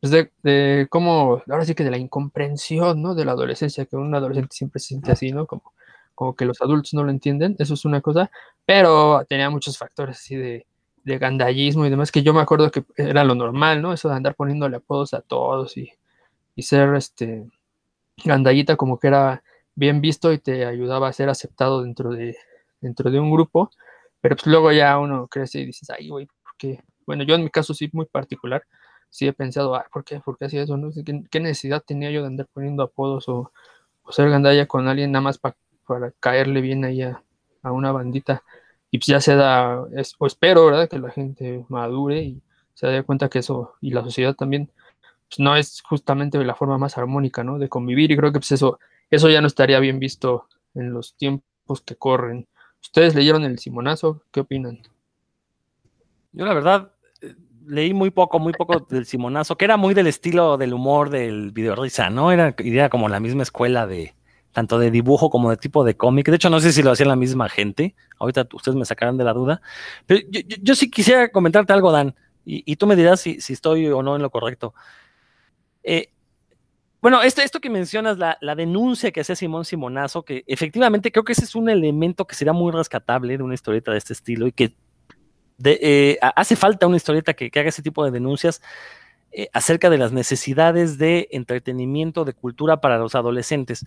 pues de, de, cómo, ahora sí que de la incomprensión, ¿no? De la adolescencia, que un adolescente siempre se siente así, ¿no? Como, como que los adultos no lo entienden, eso es una cosa, pero tenía muchos factores así de, de gandallismo y demás, que yo me acuerdo que era lo normal, ¿no? Eso de andar poniéndole apodos a todos y, y ser, este, gandallita como que era bien visto y te ayudaba a ser aceptado dentro de, dentro de un grupo, pero pues luego ya uno crece y dices, ay, güey, porque, bueno, yo en mi caso sí muy particular, sí he pensado, ay, ¿por qué? ¿Por qué hacía eso? No sé, ¿qué, necesidad tenía yo de andar poniendo apodos o, ser gandalla con alguien nada más para caerle bien ahí a, una bandita? Y pues ya se da, o espero, ¿verdad? Que la gente madure y se dé cuenta que eso, y la sociedad también, pues no es justamente la forma más armónica, ¿no? De convivir y creo que pues eso eso ya no estaría bien visto en los tiempos que corren. ¿Ustedes leyeron el Simonazo? ¿Qué opinan? Yo la verdad eh, leí muy poco, muy poco del Simonazo, que era muy del estilo del humor del video risa, ¿no? Era, era como la misma escuela de tanto de dibujo como de tipo de cómic. De hecho, no sé si lo hacía la misma gente. Ahorita ustedes me sacarán de la duda. Pero yo, sí quisiera comentarte algo, Dan, y, tú me dirás si, estoy o no en lo correcto. Eh, bueno, esto, esto que mencionas, la, denuncia que hace Simón Simonazo, que efectivamente creo que ese es un elemento que sería muy rescatable de una historieta de este estilo y que eh, hace falta una historieta que, haga ese tipo de denuncias eh, acerca de las necesidades de entretenimiento, de cultura para los adolescentes.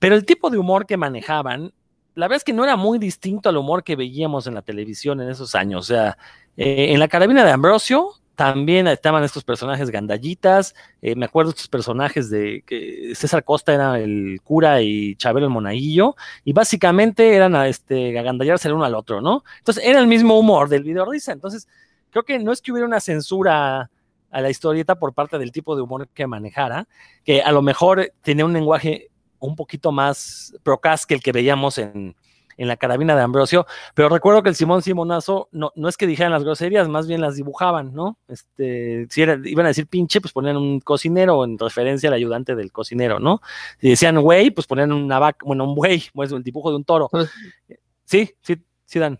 Pero el tipo de humor que manejaban, la verdad es que no era muy distinto al humor que veíamos en la televisión en esos años. O sea, eh, en la carabina de Ambrosio, también estaban estos personajes gandallitas. Eh, me acuerdo estos personajes de que César Costa era el cura y Chabelo el monaguillo. Y básicamente eran a este, agandallarse el uno al otro, ¿no? Entonces era el mismo humor del video risa. Entonces creo que no es que hubiera una censura a la historieta por parte del tipo de humor que manejara, que a lo mejor tenía un lenguaje un poquito más procas que el que veíamos en, en la carabina de Ambrosio, pero recuerdo que el Simón Simonazo no, no es que dijeran las groserías, más bien las dibujaban, ¿no? Este, si iban a decir pinche, pues ponían un cocinero en referencia al ayudante del cocinero, ¿no? Si decían güey, pues ponían una vaca, bueno, un güey, *laughs* pues el dibujo de un toro. Pues sí, sí, sí dan.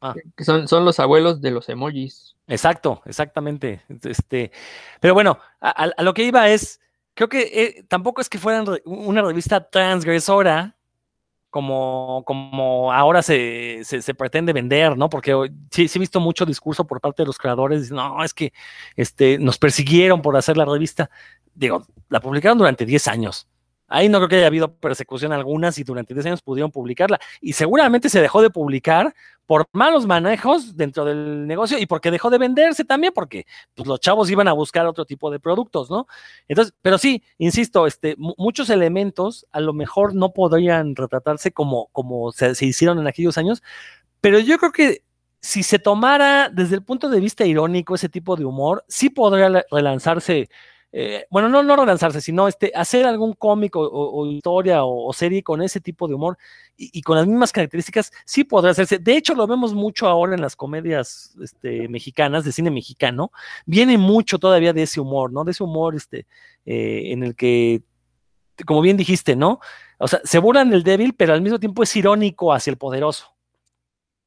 Ah. Son, son los abuelos de los emojis. Exacto, exactamente. Este, pero bueno, a lo que iba es, creo que eh, tampoco es que fueran una revista transgresora como, como ahora se, se, pretende vender, ¿no? Porque sí, sí, he visto mucho discurso por parte de los creadores, no, es que este, nos persiguieron por hacer la revista. Digo, la publicaron durante 10 años. Ahí no creo que haya habido persecución alguna si durante 10 años pudieron publicarla. Y seguramente se dejó de publicar por malos manejos dentro del negocio y porque dejó de venderse también, porque pues, los chavos iban a buscar otro tipo de productos, ¿no? Entonces, pero sí, insisto, este, muchos elementos a lo mejor no podrían retratarse como, como se, se hicieron en aquellos años, pero yo creo que si se tomara desde el punto de vista irónico ese tipo de humor, sí podría relanzarse eh, bueno, no, no relanzarse, sino este, hacer algún cómic o, historia o, serie con ese tipo de humor y, con las mismas características, sí podrá hacerse. De hecho, lo vemos mucho ahora en las comedias este, mexicanas, de cine mexicano, viene mucho todavía de ese humor, ¿no? De ese humor este, eh, en el que, como bien dijiste, ¿no? O sea, se burlan del débil, pero al mismo tiempo es irónico hacia el poderoso.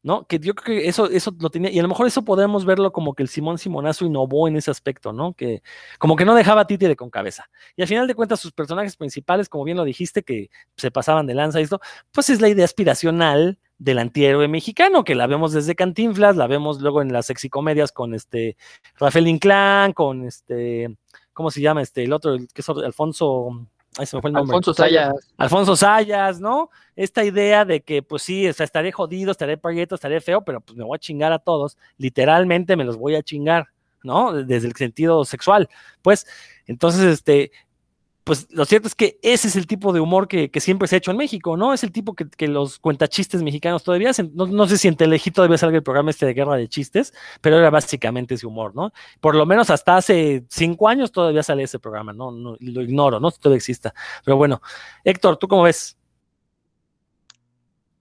¿No? Que yo creo que eso, eso lo tenía, y a lo mejor eso podemos verlo como que el Simón Simonazo innovó en ese aspecto, ¿no? Que como que no dejaba títere con cabeza. Y al final de cuentas, sus personajes principales, como bien lo dijiste, que se pasaban de lanza y esto, pues es la idea aspiracional del antihéroe mexicano, que la vemos desde Cantinflas, la vemos luego en las sexicomedias con este Rafael Inclán, con este, ¿cómo se llama? Este, el otro, el que es Alfonso, se me fue el nombre. Alfonso Sayas. Alfonso Sayas, ¿no? Esta idea de que, pues sí, o sea, estaré jodido, estaré proyecto, estaré feo, pero pues me voy a chingar a todos. Literalmente me los voy a chingar, ¿no? Desde el sentido sexual. Pues, entonces, este, pues lo cierto es que ese es el tipo de humor que, siempre se ha hecho en México, ¿no? Es el tipo que, los cuentachistes mexicanos todavía hacen. No, sé si en todavía salga el programa este de guerra de chistes, pero era básicamente ese humor, ¿no? Por lo menos hasta hace cinco años todavía sale ese programa, ¿no? lo ignoro, ¿no? Si todavía exista. Pero bueno, Héctor, ¿tú cómo ves?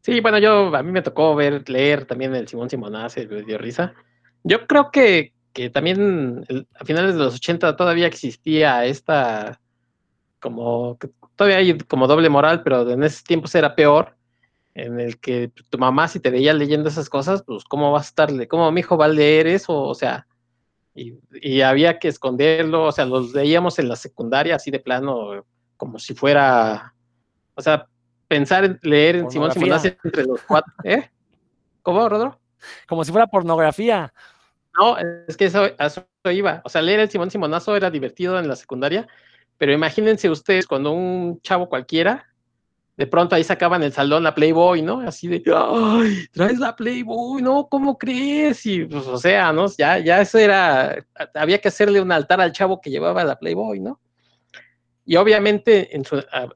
Sí, bueno, yo a mí me tocó ver, leer también el Simón Simonaz, me dio risa. Yo creo que, también a finales de los 80 todavía existía esta como que todavía hay como doble moral, pero en ese tiempo era peor, en el que tu mamá si te veía leyendo esas cosas, pues cómo va a estarle, cómo mi hijo va a leer eso, o sea, y, había que esconderlo, o sea, los leíamos en la secundaria así de plano, como si fuera, o sea, pensar en leer en Simón Simón entre los cuatro, ¿eh? ¿Cómo, Rodro? Como si fuera pornografía. No, es que eso, eso iba. O sea, leer el Simón Simonazo era divertido en la secundaria, pero imagínense ustedes cuando un chavo cualquiera, de pronto ahí sacaban el salón la Playboy, ¿no? Así de, ¡ay! Traes la Playboy, ¿no? ¿Cómo crees? Y pues, o sea, ¿no? Ya, ya eso era, había que hacerle un altar al chavo que llevaba la Playboy, ¿no? Y obviamente, en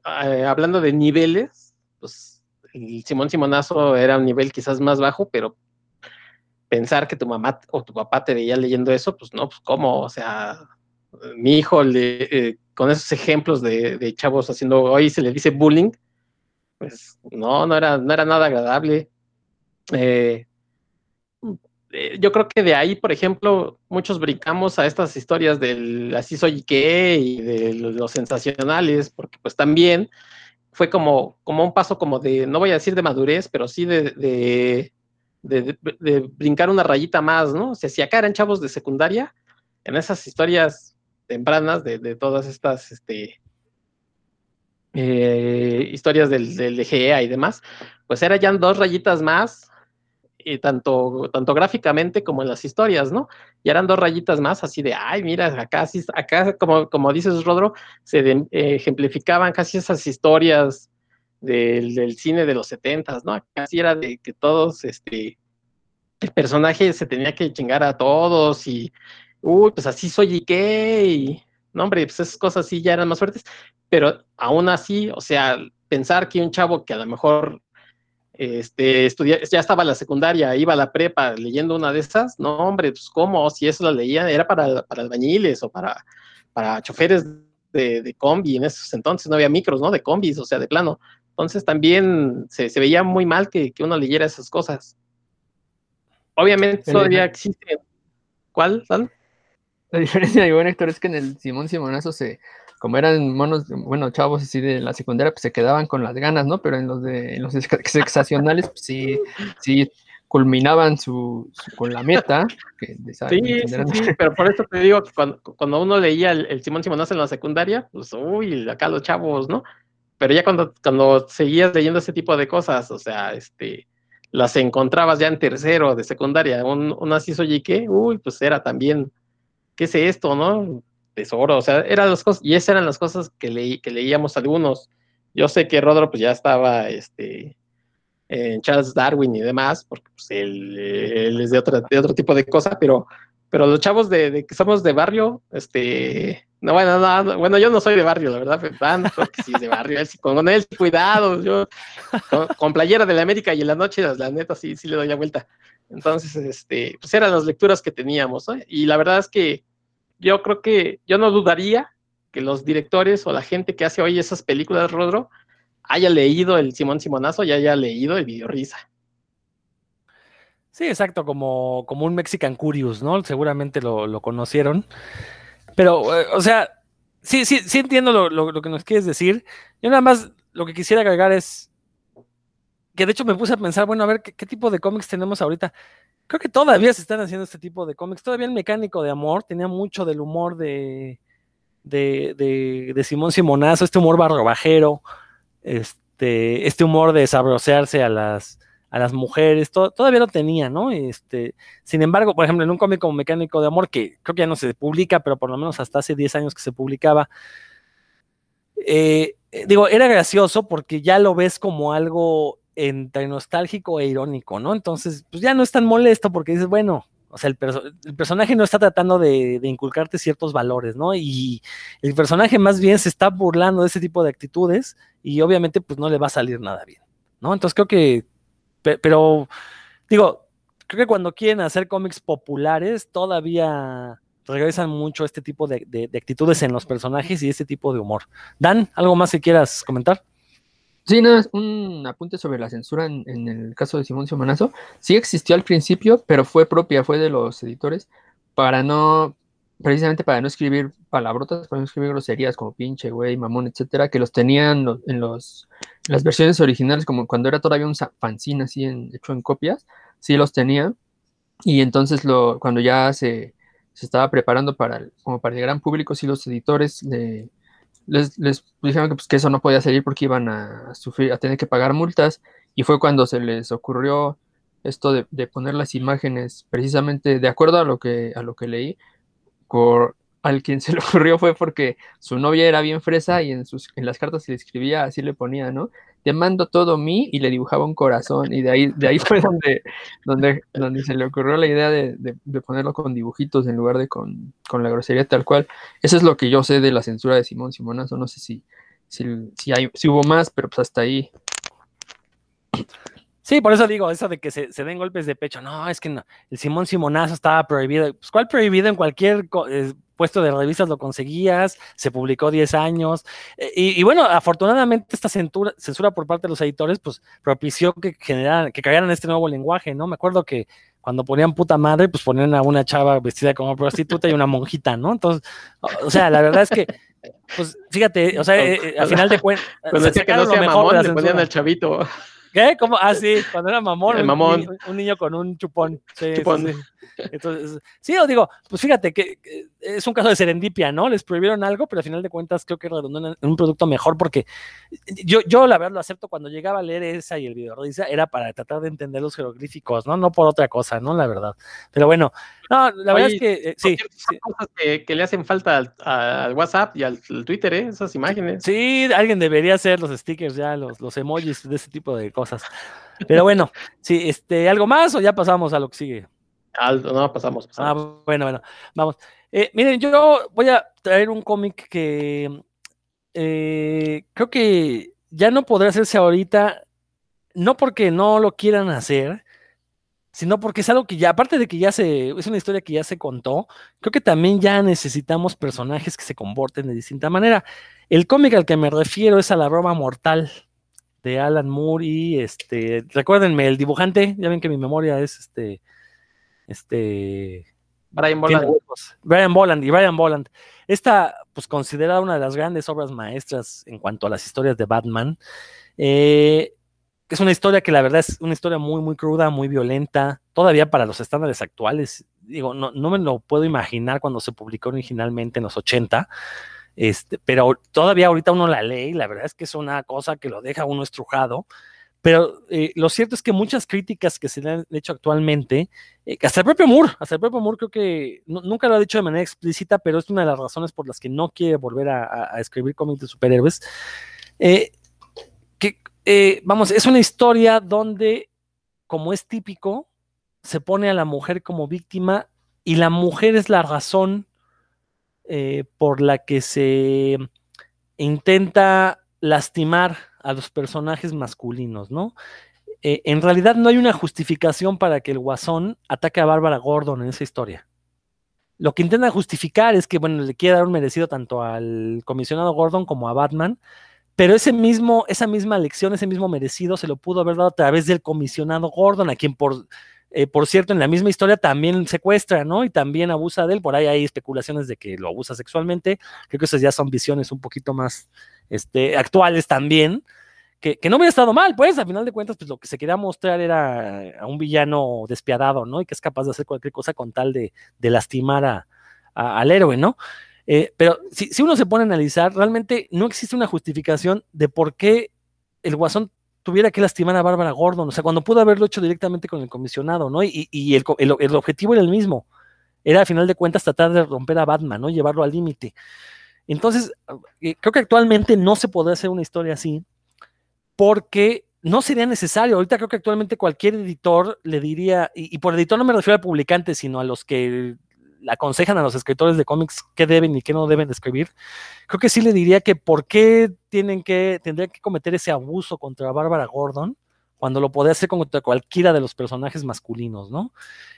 hablando de niveles, pues Simón Simonazo era un nivel quizás más bajo, pero pensar que tu mamá o tu papá te veía leyendo eso, pues no, pues cómo, o sea, mi hijo eh, con esos ejemplos de, chavos haciendo, hoy se le dice bullying, pues no, no era, no era nada agradable. Eh, eh, yo creo que de ahí, por ejemplo, muchos brincamos a estas historias del así soy qué y de los sensacionales, porque pues también fue como, como un paso como de, no voy a decir de madurez, pero sí de, de, de brincar una rayita más, ¿no? O sea, si acá eran chavos de secundaria, en esas historias tempranas de, todas estas este, eh, historias del, del y demás, pues eran ya dos rayitas más, y tanto, tanto gráficamente como en las historias, ¿no? Y eran dos rayitas más, así de, ay, mira, acá, acá como, como dices, Rodro, se eh, ejemplificaban casi esas historias del, cine de los setentas, ¿no? Casi era de que todos, este, el personaje se tenía que chingar a todos y, uy, pues así soy y qué, y no, hombre, pues esas cosas sí ya eran más fuertes, pero aún así, o sea, pensar que un chavo que a lo mejor este, estudia, ya estaba en la secundaria, iba a la prepa leyendo una de esas, no, hombre, pues cómo, si eso lo leía, era para, para albañiles o para, para choferes de, combi, en esos entonces no había micros, ¿no? De combis, o sea, de plano. Entonces también se, veía muy mal que, uno leyera esas cosas. Obviamente todavía existe. ¿Cuál, Sal? La diferencia de buen Héctor es que en el Simón Simonazo se, como eran monos, bueno, chavos así de la secundaria, pues se quedaban con las ganas, ¿no? Pero en los de en los sexacionales, pues sí, sí culminaban su, con la meta. sí, sí, pero por eso te digo que cuando, uno leía el, Simón Simonazo en la secundaria, pues uy, acá los chavos, ¿no? Pero ya cuando, cuando seguías leyendo ese tipo de cosas, o sea, este, las encontrabas ya en tercero de secundaria, un, un así soy qué, uy, pues era también ¿qué es esto, no? Tesoro, o sea, eran las cosas, y esas eran las cosas que, leí, que leíamos algunos. Yo sé que Rodro pues ya estaba este, en Charles Darwin y demás, porque pues, él, es de, otra, de otro tipo de cosa, pero, pero los chavos de, que somos de barrio, este, no, bueno, no, bueno, yo no soy de barrio, la verdad, van, porque sí es de barrio, con él, cuidado, yo, con, playera de la América y en la noche, la neta, sí, sí le doy la vuelta. Entonces, este, pues eran las lecturas que teníamos, Y la verdad es que yo creo que yo no dudaría que los directores o la gente que hace hoy esas películas, Rodro, haya leído el Simón Simonazo y haya leído el video risa. Sí, exacto, como, como un Mexican Curious, ¿no? Seguramente lo, conocieron. Pero, eh, o sea, sí, sí, sí entiendo lo, lo, que nos quieres decir. Yo nada más lo que quisiera agregar es que de hecho me puse a pensar, bueno, a ver, ¿qué, tipo de cómics tenemos ahorita? Creo que todavía se están haciendo este tipo de cómics. Todavía el mecánico de amor tenía mucho del humor de, de, de, Simón Simonazo, este humor bajero, este, este humor de sabrosearse a las, a las mujeres, todavía lo tenía, ¿no? Este, sin embargo, por ejemplo, en un cómic como Mecánico de Amor, que creo que ya no se publica, pero por lo menos hasta hace 10 años que se publicaba, eh, digo, era gracioso porque ya lo ves como algo entre nostálgico e irónico, ¿no? Entonces, pues ya no es tan molesto porque dices, bueno, o sea, el, personaje no está tratando de, inculcarte ciertos valores, ¿no? Y el personaje más bien se está burlando de ese tipo de actitudes y obviamente pues no le va a salir nada bien, ¿no? Entonces creo que, pero, digo, creo que cuando quieren hacer cómics populares todavía regresan mucho este tipo de, de actitudes en los personajes y este tipo de humor. Dan, ¿algo más que quieras comentar? Sí, nada, un apunte sobre la censura en, el caso de Simón Simonazo. Sí existió al principio, pero fue propia, fue de los editores, para no, precisamente para no escribir palabrotas, para no escribir groserías como pinche, güey, mamón, etcétera, que los tenían en los las versiones originales, como cuando era todavía un fanzine así en, hecho en copias, sí los tenía. Y entonces lo, cuando ya se, se estaba preparando para como para el gran público, sí los editores de les, dijeron que, pues, que eso no podía salir porque iban a sufrir, a tener que pagar multas, y fue cuando se les ocurrió esto de, poner las imágenes precisamente de acuerdo a lo que, a lo que leí, al quien se *laughs* le ocurrió fue porque su novia era bien fresa y en, sus, en las cartas que le escribía así le ponía, ¿no? Te mando todo mí y le dibujaba un corazón y de ahí, de ahí *laughs* fue donde, donde, donde se le ocurrió la idea de, ponerlo con dibujitos en lugar de con, la grosería tal cual. Eso es lo que yo sé de la censura de Simón Simonazo, no sé si, si, si, hay, si hubo más, pero pues hasta ahí. Sí, por eso digo, eso de que se, den golpes de pecho. No, es que el Simón Simonazo estaba prohibido. Pues, ¿cuál prohibido en cualquier puesto de revistas lo conseguías? Se publicó 10 años. Eh, y, bueno, afortunadamente esta censura, censura por parte de los editores, pues propició que generaran, que crearan este nuevo lenguaje, ¿no? Me acuerdo que cuando ponían puta madre, pues ponían a una chava vestida como prostituta y una monjita, ¿no? Entonces, o, sea, la verdad es que pues fíjate, o sea, eh, al final de cuentas. *laughs* Cuando decía que no sea mamón, le ponían al chavito. ¿Qué? ¿Cómo? Ah, sí, cuando era mamón. Un, niño, con un chupón. Sí, chupón. Sí, Entonces, sí, os digo, pues fíjate que, es un caso de serendipia, ¿no? Les prohibieron algo, pero al final de cuentas creo que redundó en un producto mejor porque yo, yo la verdad lo acepto cuando llegaba a leer esa y el video era para tratar de entender los jeroglíficos, ¿no? No por otra cosa, ¿no? La verdad. Pero bueno, no, la verdad es que eh, sí. cosas que, le hacen falta al, WhatsApp y al, Twitter, ¿eh? Esas imágenes. Sí, alguien debería hacer los stickers ya, los, los emojis de ese tipo de cosas. Pero bueno, sí, este, ¿algo más o ya pasamos a lo que sigue? No, pasamos, Ah, bueno, bueno, vamos. Eh, miren, yo voy a traer un cómic que eh, creo que ya no podrá hacerse ahorita, no porque no lo quieran hacer, sino porque es algo que ya, aparte de que ya se, es una historia que ya se contó, creo que también ya necesitamos personajes que se comporten de distinta manera. El cómic al que me refiero es a la broma mortal de Alan Moore y este, recuérdenme, el dibujante, ya ven que mi memoria es este, este... Brian Boland. Brian Boland y Brian Boland. Esta, pues considerada una de las grandes obras maestras en cuanto a las historias de Batman. Eh, es una historia que la verdad es una historia muy, muy cruda, muy violenta, todavía para los estándares actuales. Digo, no, no me lo puedo imaginar cuando se publicó originalmente en los 80. Este, pero todavía ahorita uno la lee y la verdad es que es una cosa que lo deja uno estrujado. Pero eh, lo cierto es que muchas críticas que se le han hecho actualmente, eh, hasta el propio Moore, hasta el propio Moore creo que nunca lo ha dicho de manera explícita, pero es una de las razones por las que no quiere volver a, escribir cómics de superhéroes. Eh, vamos, es una historia donde, como es típico, se pone a la mujer como víctima y la mujer es la razón por la que se intenta lastimar a los personajes masculinos, ¿no? Eh, en realidad no hay una justificación para que el guasón ataque a Bárbara Gordon en esa historia. lo que intenta justificar es que, bueno, le quiere dar un merecido tanto al comisionado Gordon como a Batman, pero ese mismo, esa misma lección, ese mismo merecido se lo pudo haber dado a través del comisionado Gordon, a quien por, eh, por cierto, en la misma historia también secuestra, ¿no? Y también abusa de él. Por ahí hay especulaciones de que lo abusa sexualmente. Creo que esas ya son visiones un poquito más este, actuales también. Que, que, no hubiera estado mal, pues, a final de cuentas, pues lo que se quería mostrar era a un villano despiadado, ¿no? Y que es capaz de hacer cualquier cosa con tal de, lastimar a, al héroe, ¿no? Eh, pero si, uno se pone a analizar, realmente no existe una justificación de por qué el guasón tuviera que lastimar a Bárbara Gordon, o sea, cuando pudo haberlo hecho directamente con el comisionado, ¿no? Y, y el, el, el, objetivo era el mismo, era a final de cuentas tratar de romper a Batman, ¿no? Llevarlo al límite. Entonces, eh, creo que actualmente no se podría hacer una historia así, porque no sería necesario. Ahorita creo que actualmente cualquier editor le diría, y, y, por editor no me refiero al publicante, sino a los que aconsejan a los escritores de cómics qué deben y qué no deben escribir, creo que sí le diría que por qué tienen que, tendrían que cometer ese abuso contra Bárbara Gordon cuando lo podía hacer contra cualquiera de los personajes masculinos, ¿no?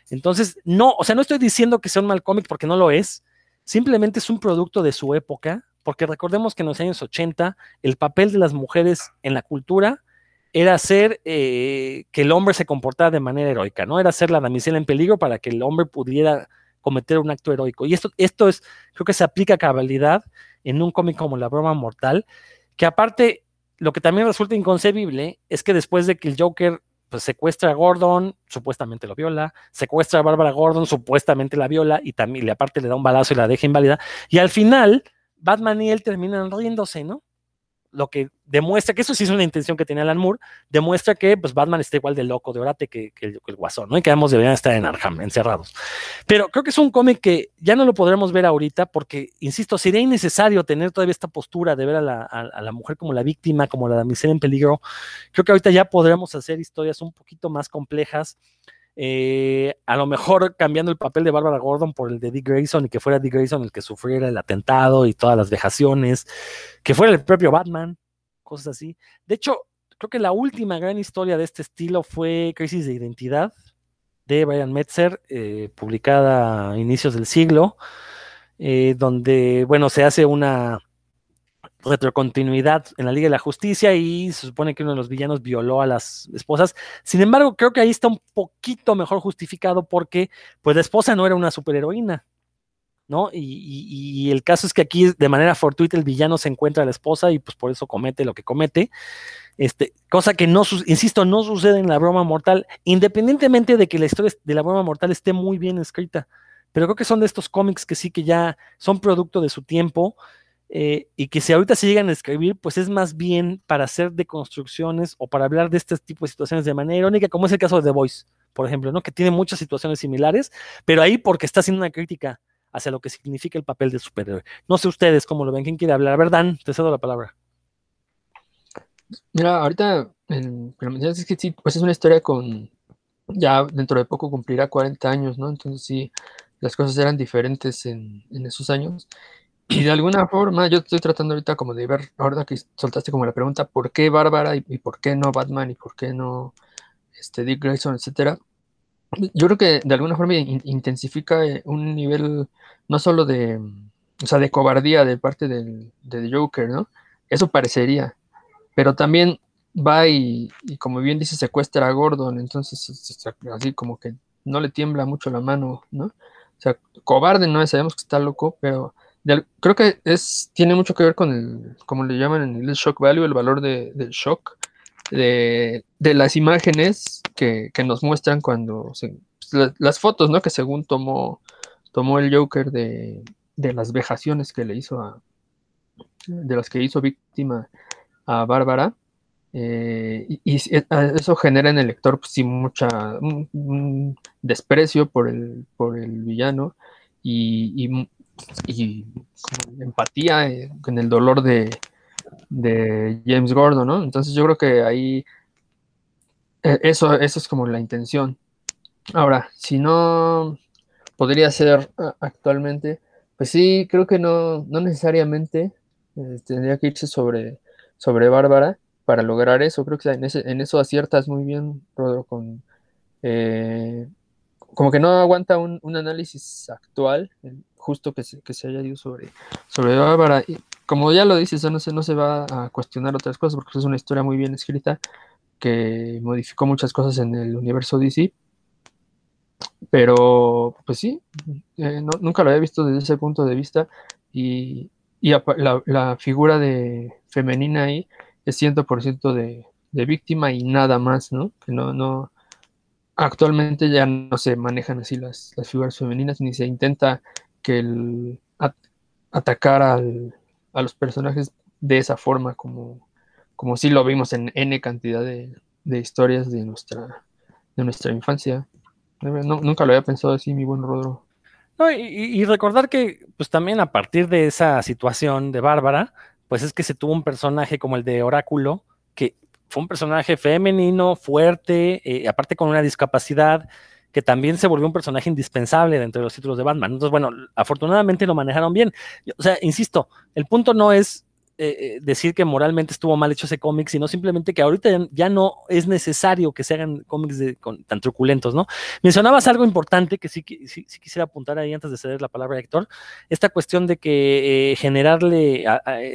Entonces, no, o sea, no estoy diciendo que sea un mal cómic porque no lo es, simplemente es un producto de su época, porque recordemos que en los años 80 el papel de las mujeres en la cultura era hacer eh, que el hombre se comportara de manera heroica, ¿no? Era hacer la damisela en peligro para que el hombre pudiera cometer un acto heroico. Y esto, esto es, creo que se aplica a cabalidad en un cómic como La Broma Mortal, que aparte, lo que también resulta inconcebible es que después de que el Joker pues, secuestra a Gordon, supuestamente lo viola, secuestra a Bárbara Gordon, supuestamente la viola, y también aparte le da un balazo y la deja inválida, y al final Batman y él terminan riéndose, ¿no? Lo que demuestra que eso sí es una intención que tenía Alan Moore, demuestra que pues, Batman está igual de loco de orate que, el, guasón, ¿no? Y que ambos deberían estar en Arkham, encerrados. Pero creo que es un cómic que ya no lo podremos ver ahorita porque, insisto, sería innecesario tener todavía esta postura de ver a la, a, a la mujer como la víctima, como la damisela en peligro. Creo que ahorita ya podremos hacer historias un poquito más complejas. Eh, a lo mejor cambiando el papel de Bárbara Gordon por el de Dick Grayson y que fuera Dick Grayson el que sufriera el atentado y todas las vejaciones, que fuera el propio Batman, cosas así. De hecho, creo que la última gran historia de este estilo fue Crisis de Identidad de Brian Metzer, eh, publicada a inicios del siglo, eh, donde, bueno, se hace una retrocontinuidad en la Liga de la Justicia y se supone que uno de los villanos violó a las esposas. Sin embargo, creo que ahí está un poquito mejor justificado porque pues la esposa no era una superheroína, ¿no? Y, el caso es que aquí de manera fortuita el villano se encuentra a la esposa y pues por eso comete lo que comete. Este, cosa que no, insisto, no sucede en la broma mortal, independientemente de que la historia de la broma mortal esté muy bien escrita. Pero creo que son de estos cómics que sí que ya son producto de su tiempo, eh, y que si ahorita se llegan a escribir, pues es más bien para hacer deconstrucciones o para hablar de este tipo de situaciones de manera irónica, como es el caso de The Voice, por ejemplo, ¿no? que tiene muchas situaciones similares, pero ahí porque está haciendo una crítica hacia lo que significa el papel de superhéroe. No sé ustedes cómo lo ven, ¿quién quiere hablar? A ver, Dan, te cedo la palabra. Mira, ahorita en, es que sí, pues es una historia con, ya dentro de poco cumplirá 40 años, ¿no? Entonces sí, las cosas eran diferentes en, en esos años. Y de alguna forma, yo estoy tratando ahorita como de ver, ahora que soltaste como la pregunta, ¿por qué Bárbara y, por qué no Batman y por qué no este, Dick Grayson, etcétera? Yo creo que de alguna forma in, intensifica eh, un nivel no solo de, o sea, de cobardía de parte del, del Joker, ¿no? Eso parecería, pero también va y, y, como bien dice, secuestra a Gordon, entonces así como que no le tiembla mucho la mano, ¿no? O sea, cobarde no sabemos que está loco, pero creo que es, tiene mucho que ver con el, como le llaman en el shock value, el valor de, del shock, de, de, las imágenes que, que nos muestran cuando se, las, fotos, ¿no? Que según tomó, tomó el Joker de, de las vejaciones que le hizo a, de las que hizo víctima a Bárbara. Eh, y, y, eso genera en el lector pues, sí mucha un, un desprecio por el, por el villano y, y, y empatía en el dolor de, de, James Gordon, ¿no? Entonces yo creo que ahí e, eso, eso es como la intención. Ahora, si no podría ser actualmente, pues sí, creo que no, no necesariamente eh, tendría que irse sobre, sobre Bárbara para lograr eso. Creo que en, en eso aciertas muy bien, Rodro, con, eh, como que no aguanta un, análisis actual, justo que se, que se haya ido sobre, sobre Bárbara. Como ya lo dices, no se, no se va a cuestionar otras cosas porque es una historia muy bien escrita que modificó muchas cosas en el universo DC. Pero, pues sí, eh, nunca lo había visto desde ese punto de vista y, y la, la, figura de femenina ahí es 100% de, de víctima y nada más, ¿no? Que no, no, actualmente ya no se manejan así las, las figuras femeninas ni se intenta que el atacar al, a los personajes de esa forma como, como si lo vimos en N cantidad de, historias de nuestra, de nuestra infancia. nunca lo había pensado así, mi buen Rodro. Y, y, recordar que, pues también a partir de esa situación de Bárbara, pues es que se tuvo un personaje como el de Oráculo, que fue un personaje femenino, fuerte, eh, aparte con una discapacidad, que también se volvió un personaje indispensable dentro de los títulos de Batman. Entonces, bueno, afortunadamente lo manejaron bien. O sea, insisto, el punto no es eh, eh, decir que moralmente estuvo mal hecho ese cómic, sino simplemente que ahorita ya, no es necesario que se hagan cómics tan truculentos, ¿no? Mencionabas algo importante que sí, quisiera apuntar ahí antes de ceder la palabra a Héctor, esta cuestión de que eh, generarle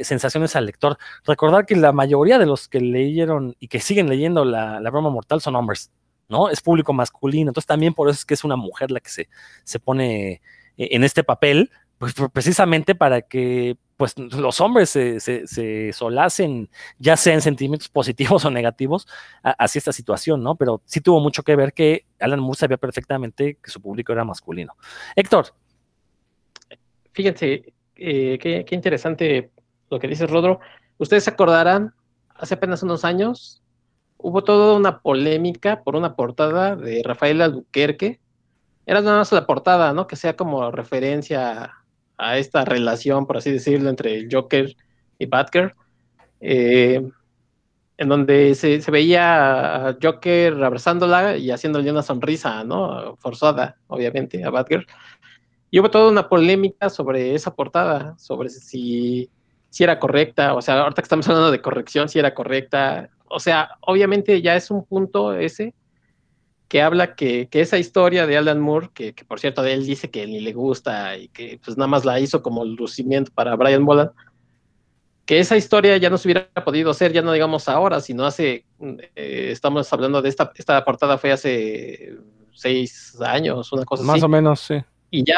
sensaciones al lector. Recordar que la mayoría de los que leyeron y que siguen leyendo la, la broma mortal son hombres, ¿no? Es público masculino, entonces también por eso es que es una mujer la que se, se pone en este papel, pues precisamente para que pues los hombres se, se, solacen, ya sea en sentimientos *laughs* positivos o negativos, hacia esta situación, ¿no? Pero sí tuvo mucho que ver que Alan Moore sabía perfectamente que su público era masculino. Héctor. Fíjense, eh, qué, interesante lo que dice Rodro. Ustedes se acordarán, hace apenas unos años, hubo toda una polémica por una portada de Rafael Albuquerque. Era nada más la portada, ¿no? Que sea como referencia a esta relación, por así decirlo, entre el Joker y Batgirl, eh, en donde se, veía a Joker abrazándola y haciéndole una sonrisa, ¿no? Forzada, obviamente, a Batgirl. Y hubo toda una polémica sobre esa portada, sobre si, si era correcta, o sea, ahorita que estamos hablando de corrección, si era correcta. O sea, obviamente ya es un punto ese que habla que, esa historia de Alan Moore, que, por cierto él dice que ni le gusta y que pues nada más la hizo como lucimiento para Brian Boland, que esa historia ya no se hubiera podido hacer, ya no digamos ahora, sino hace, eh, estamos hablando de esta, esta portada fue hace seis años, una cosa Más así. Más o menos, sí. Y ya,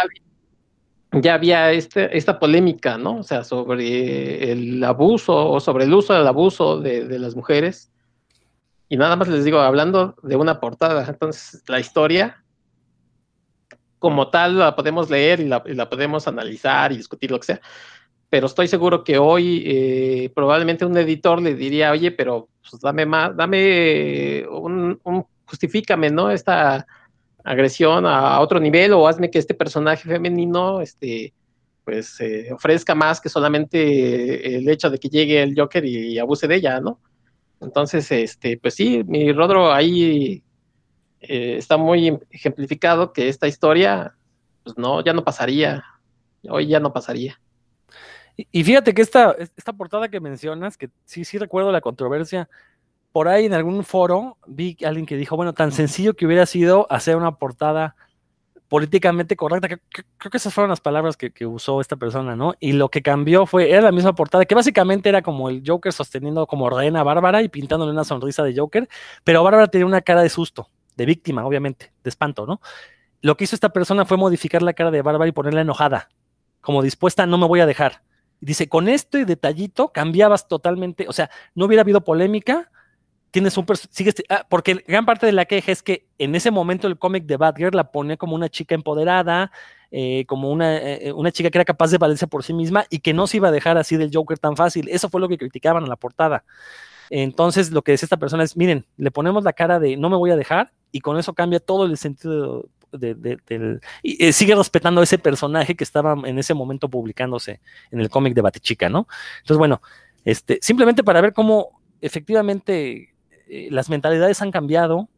ya había este, esta polémica, ¿no? O sea, sobre el abuso o sobre el uso del abuso de, de las mujeres y nada más les digo, hablando de una portada, entonces la historia como tal la podemos leer y la, podemos analizar y discutir lo que sea, pero estoy seguro que hoy eh, probablemente un editor le diría, oye, pero pues dame más, dame un, justifícame, ¿no? Esta agresión a otro nivel o hazme que este personaje femenino, este, pues eh, ofrezca más que solamente el hecho de que llegue el Joker y abuse de ella, ¿no? Entonces, este, pues sí, mi Rodro ahí eh, está muy ejemplificado que esta historia, pues no, ya no pasaría. Hoy ya no pasaría. Y, fíjate que esta, esta portada que mencionas, que sí, sí recuerdo la controversia, por ahí en algún foro vi a alguien que dijo, bueno, tan sencillo que hubiera sido hacer una portada políticamente correcta. Creo que esas fueron las palabras que, usó esta persona, ¿no? Y lo que cambió fue, era la misma portada, que básicamente era como el Joker sosteniendo como reina Bárbara y pintándole una sonrisa de Joker, pero Bárbara tenía una cara de susto, de víctima, obviamente, de espanto, ¿no? Lo que hizo esta persona fue modificar la cara de Bárbara y ponerla enojada, como dispuesta, no me voy a dejar. dice, con esto y detallito cambiabas totalmente, o sea, no hubiera habido polémica, tienes un sigues, ah, porque gran parte de la queja es que en ese momento el cómic de Batgirl la pone como una chica empoderada, eh, como una, eh, una chica que era capaz de valerse por sí misma y que no se iba a dejar así del Joker tan fácil. Eso fue lo que criticaban en la portada. Entonces, lo que decía esta persona es, miren, le ponemos la cara de no me voy a dejar y con eso cambia todo el sentido de, del... Y eh, sigue respetando a ese personaje que estaba en ese momento publicándose en el cómic de Batichica, ¿no? Entonces, bueno, este, simplemente para ver cómo efectivamente eh, las mentalidades han cambiado.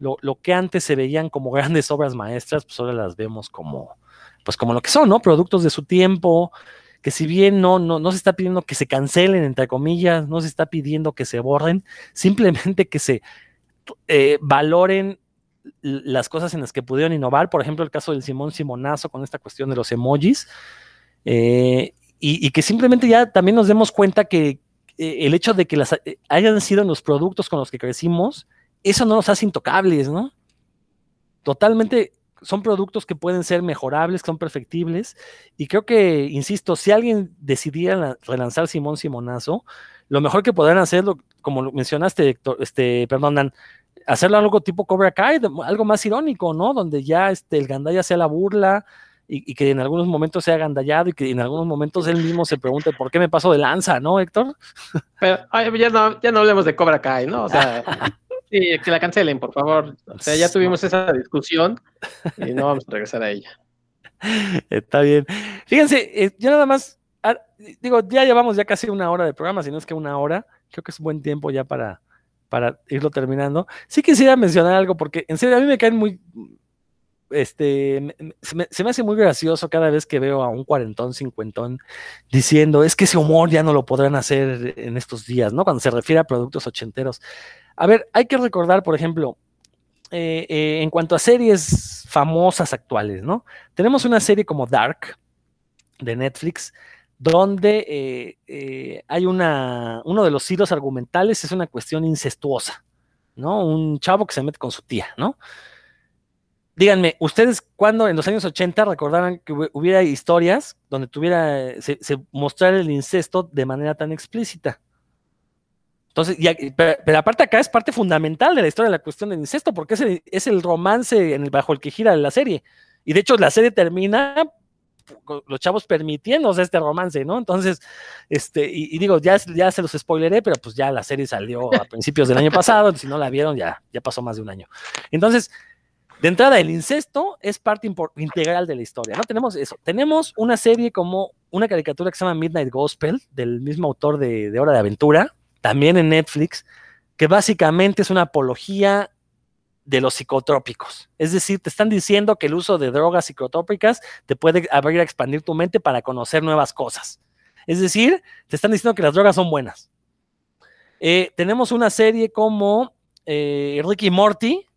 Lo, que antes se veían como *laughs* grandes obras maestras, pues ahora las vemos como, pues como lo que son, ¿no? Productos de su tiempo, que si bien no, no, no se está pidiendo que se cancelen, entre comillas, no se está pidiendo que se borren, *laughs* simplemente que se eh, valoren las cosas en las que pudieron innovar, por ejemplo, el caso del Simón Simonazo con esta cuestión de los emojis, eh, y, que simplemente ya también nos demos cuenta que eh, el hecho de que las eh, hayan sido los productos con los que crecimos, eso no nos hace intocables, ¿no? Totalmente son productos que pueden ser mejorables, que son perfectibles, y creo que, insisto, si alguien decidiera relanzar Simón Simonazo, lo mejor que podrían hacerlo, como lo mencionaste, este, perdón, Dan, hacerlo algo tipo Cobra Kai, algo más irónico, ¿no? Donde ya este, el Gandaya sea la burla y, que en algunos momentos sea gandallado y que en algunos momentos él mismo se pregunte por qué me paso de lanza, ¿no, Héctor? Pero ya, no, ya no hablemos de Cobra Kai, ¿no? O sea, *laughs* sí, que la cancelen, por favor. O sea, ya tuvimos esa discusión y no vamos a regresar a ella. Está bien. Fíjense, eh, yo nada más, ah, digo, ya llevamos ya casi una hora de programa, si no es que una hora, creo que es buen tiempo ya para, para irlo terminando. Sí quisiera mencionar algo, porque en serio a mí me caen muy, este, se me, hace muy gracioso cada vez que veo a un cuarentón, cincuentón diciendo, es que ese humor ya no lo podrán hacer en estos días, ¿no? Cuando se refiere a productos ochenteros. A ver, hay que recordar, por ejemplo, eh, eh, en cuanto a series famosas actuales, ¿no? Tenemos una serie como Dark de Netflix, donde eh, hay una, uno de los hilos argumentales es una cuestión incestuosa, ¿no? Un chavo que se mete con su tía, ¿no? Díganme, ¿ustedes cuándo en los años 80 recordaran que hubiera historias donde tuviera, se, mostrara el incesto de manera tan explícita? Entonces, pero, aparte acá es parte fundamental de la historia de la cuestión del incesto, porque es el, es el romance en el, bajo el que gira la serie. Y de hecho la serie termina los chavos permitiéndose este romance, ¿no? Entonces, este, y, digo, ya, ya se los spoileré, pero pues ya la serie salió a principios del año pasado, *laughs* si no la vieron, ya, ya pasó más de un año. Entonces, de entrada, el incesto es parte integral de la historia, ¿no? Tenemos eso. Tenemos una serie como una caricatura que se llama Midnight Gospel, del mismo autor de, de Hora de Aventura, también en Netflix, que básicamente es una apología de los psicotrópicos. Es decir, te están diciendo que el uso de drogas psicotrópicas te puede abrir a expandir tu mente para conocer nuevas cosas. Es decir, te están diciendo que las drogas son buenas. Eh, tenemos una serie como eh, Ricky Morty,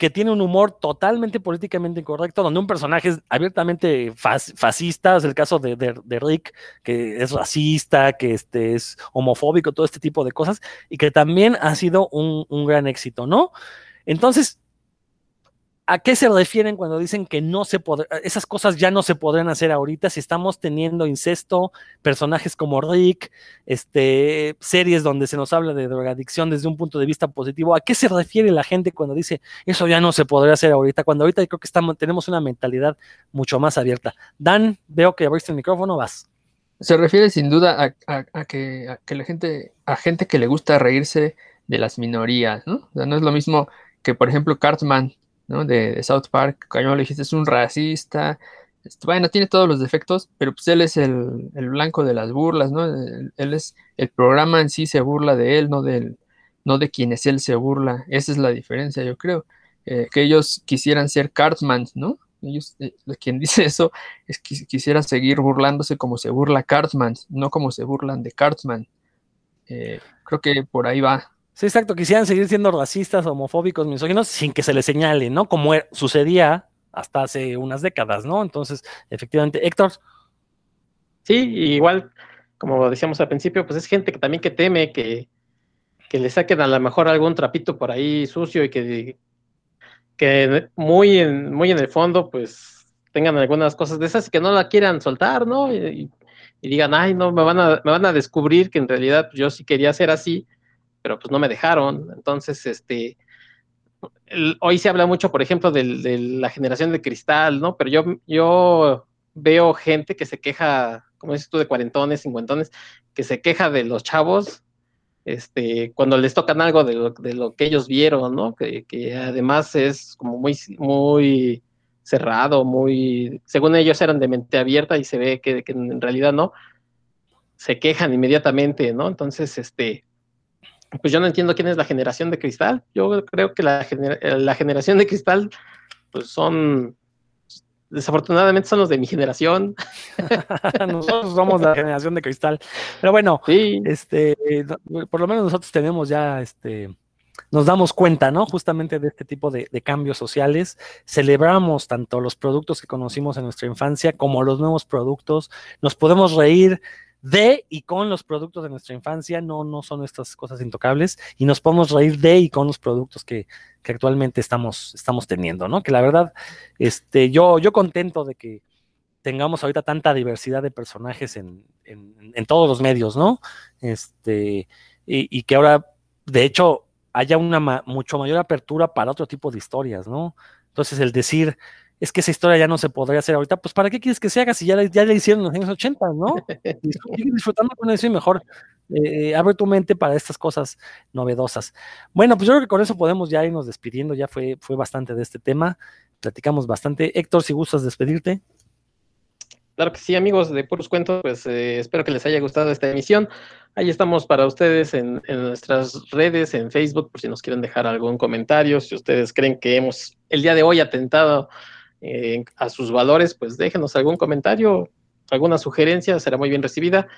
que tiene un humor totalmente políticamente incorrecto, donde un personaje es abiertamente fascista, es el caso de, Rick, que es racista, que este, es homofóbico, todo este tipo de cosas, y que también ha sido un, un gran éxito, ¿no? Entonces, ¿A qué se refieren cuando dicen que no se esas cosas ya no se podrán hacer ahorita si estamos teniendo incesto, personajes como Rick, este, series donde se nos habla de drogadicción desde un punto de vista positivo? ¿A qué se refiere la gente cuando dice eso ya no se podrá hacer ahorita? Cuando ahorita creo que estamos, tenemos una mentalidad mucho más abierta. Dan, veo que abriste el micrófono, vas. Se refiere sin duda a, que, la gente, a gente que le gusta reírse de las minorías, ¿no? O sea, no es lo mismo que, por ejemplo, Cartman de, South Park, como le dijiste, es un racista. Bueno, tiene todos los defectos, pero pues él es el, blanco de las burlas, ¿no? Él, es, el programa en sí se burla de él, no, del, no de quienes él se burla. Esa es la diferencia, yo creo. Eh, que ellos quisieran ser Cartman, ¿no? Ellos, eh, quien dice eso es que quisiera seguir burlándose como se burla Cartman, no como se burlan de Cartman. Eh, creo que por ahí va. Sí, exacto, quisieran seguir siendo racistas, homofóbicos, misóginos, sin que se les señale, ¿no? Como er, sucedía hasta hace unas décadas, ¿no? Entonces, efectivamente, Héctor. Sí, igual, como decíamos al principio, pues es gente que también que teme que, que le saquen a lo mejor algún trapito por ahí sucio y que, que muy, en, muy en el fondo, pues tengan algunas cosas de esas y que no la quieran soltar, ¿no? Y, digan, ay, no, me van, a, me van a descubrir que en realidad yo sí quería ser así pero pues no me dejaron. Entonces, este, hoy se habla mucho, por ejemplo, de la generación de cristal, ¿no? Pero yo, yo veo gente que se queja, como dices tú, de cuarentones, cincuentones, que se queja de los chavos, este, cuando les tocan algo de lo, de lo que ellos vieron, ¿no? Que, además es como muy, muy cerrado, muy, según ellos eran de mente abierta y se ve que en realidad no, se quejan inmediatamente, ¿no? Entonces, este, pues yo no entiendo quién es la generación de cristal. Yo creo que la, la generación de cristal, pues son, desafortunadamente son los de mi generación. *laughs* nosotros somos la generación de cristal. Pero bueno, este, por lo menos nosotros tenemos ya este nos damos cuenta, ¿no? Justamente de este tipo de, cambios sociales. Celebramos tanto los productos que conocimos en nuestra infancia como los nuevos productos. Nos podemos reír de y con los productos de nuestra infancia, no, no son estas cosas intocables, y nos podemos reír de y con los productos que, actualmente estamos, estamos teniendo, ¿no? Que la verdad, este, yo, yo contento de que tengamos ahorita tanta diversidad de personajes en, en, todos los medios, ¿no? Este, y que ahora, de hecho, haya una mucho mayor apertura para otro tipo de historias, ¿no? Entonces, el decir, es que esa historia ya no se podría hacer ahorita, pues ¿para qué quieres que se haga si ya, la, ya hicieron en los años 80, ¿no? *laughs* Sigue disfrutando con eso y mejor eh, abre tu mente para estas cosas novedosas. Bueno, pues yo creo que con eso podemos ya irnos despidiendo, ya fue, fue bastante de este tema, platicamos bastante. Héctor, si gustas despedirte. Claro que sí, amigos de Puros Cuentos, pues eh, espero que les haya gustado esta emisión. Ahí estamos para ustedes en, nuestras redes, en Facebook, por si nos quieren dejar algún comentario. Si ustedes creen que hemos el día de hoy atentado eh, a sus valores, pues déjenos algún comentario, alguna sugerencia, será muy bien recibida.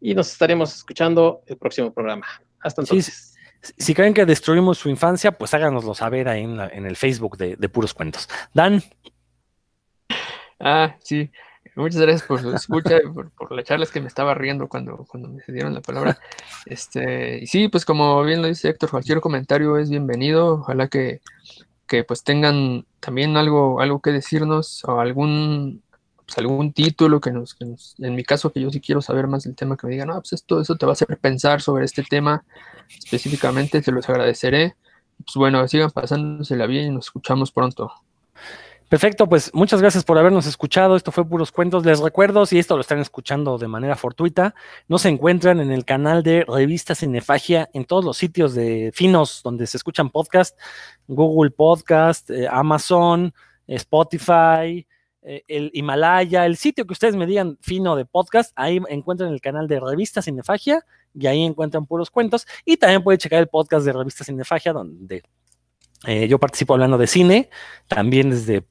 Y nos estaremos escuchando el próximo programa. Hasta entonces. si creen que destruimos su infancia, pues háganoslo saber ahí en, en el Facebook de, de Puros Cuentos. Dan. Ah, sí. Muchas gracias por su escucha, por, por la charla, es que me estaba riendo cuando, cuando me dieron la palabra. Este, y sí, pues como bien lo dice Héctor, cualquier comentario es bienvenido. Ojalá que, que pues tengan también algo, algo que decirnos o algún, pues, algún título que nos, que nos, en mi caso que yo sí quiero saber más del tema, que me digan, no, pues esto, eso te va a hacer pensar sobre este tema específicamente, se los agradeceré. Pues bueno, sigan pasándosela bien y nos escuchamos pronto. Perfecto, pues muchas gracias por habernos escuchado. Esto fue Puros Cuentos. Les recuerdo, si esto lo están escuchando de manera fortuita, nos encuentran en el canal de Revista Cinefagia en todos los sitios de finos donde se escuchan podcast, Google Podcast, eh, Amazon, Spotify, eh, el Himalaya, el sitio que ustedes me digan fino de podcast, ahí encuentran el canal de Revista Cinefagia y ahí encuentran Puros Cuentos. Y también pueden checar el podcast de Revista Cinefagia donde eh, yo participo hablando de cine, también desde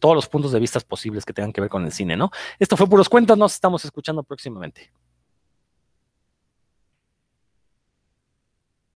todos los puntos de vista posibles que tengan que ver con el cine, ¿no? Esto fue Puros Cuentos, nos estamos escuchando próximamente.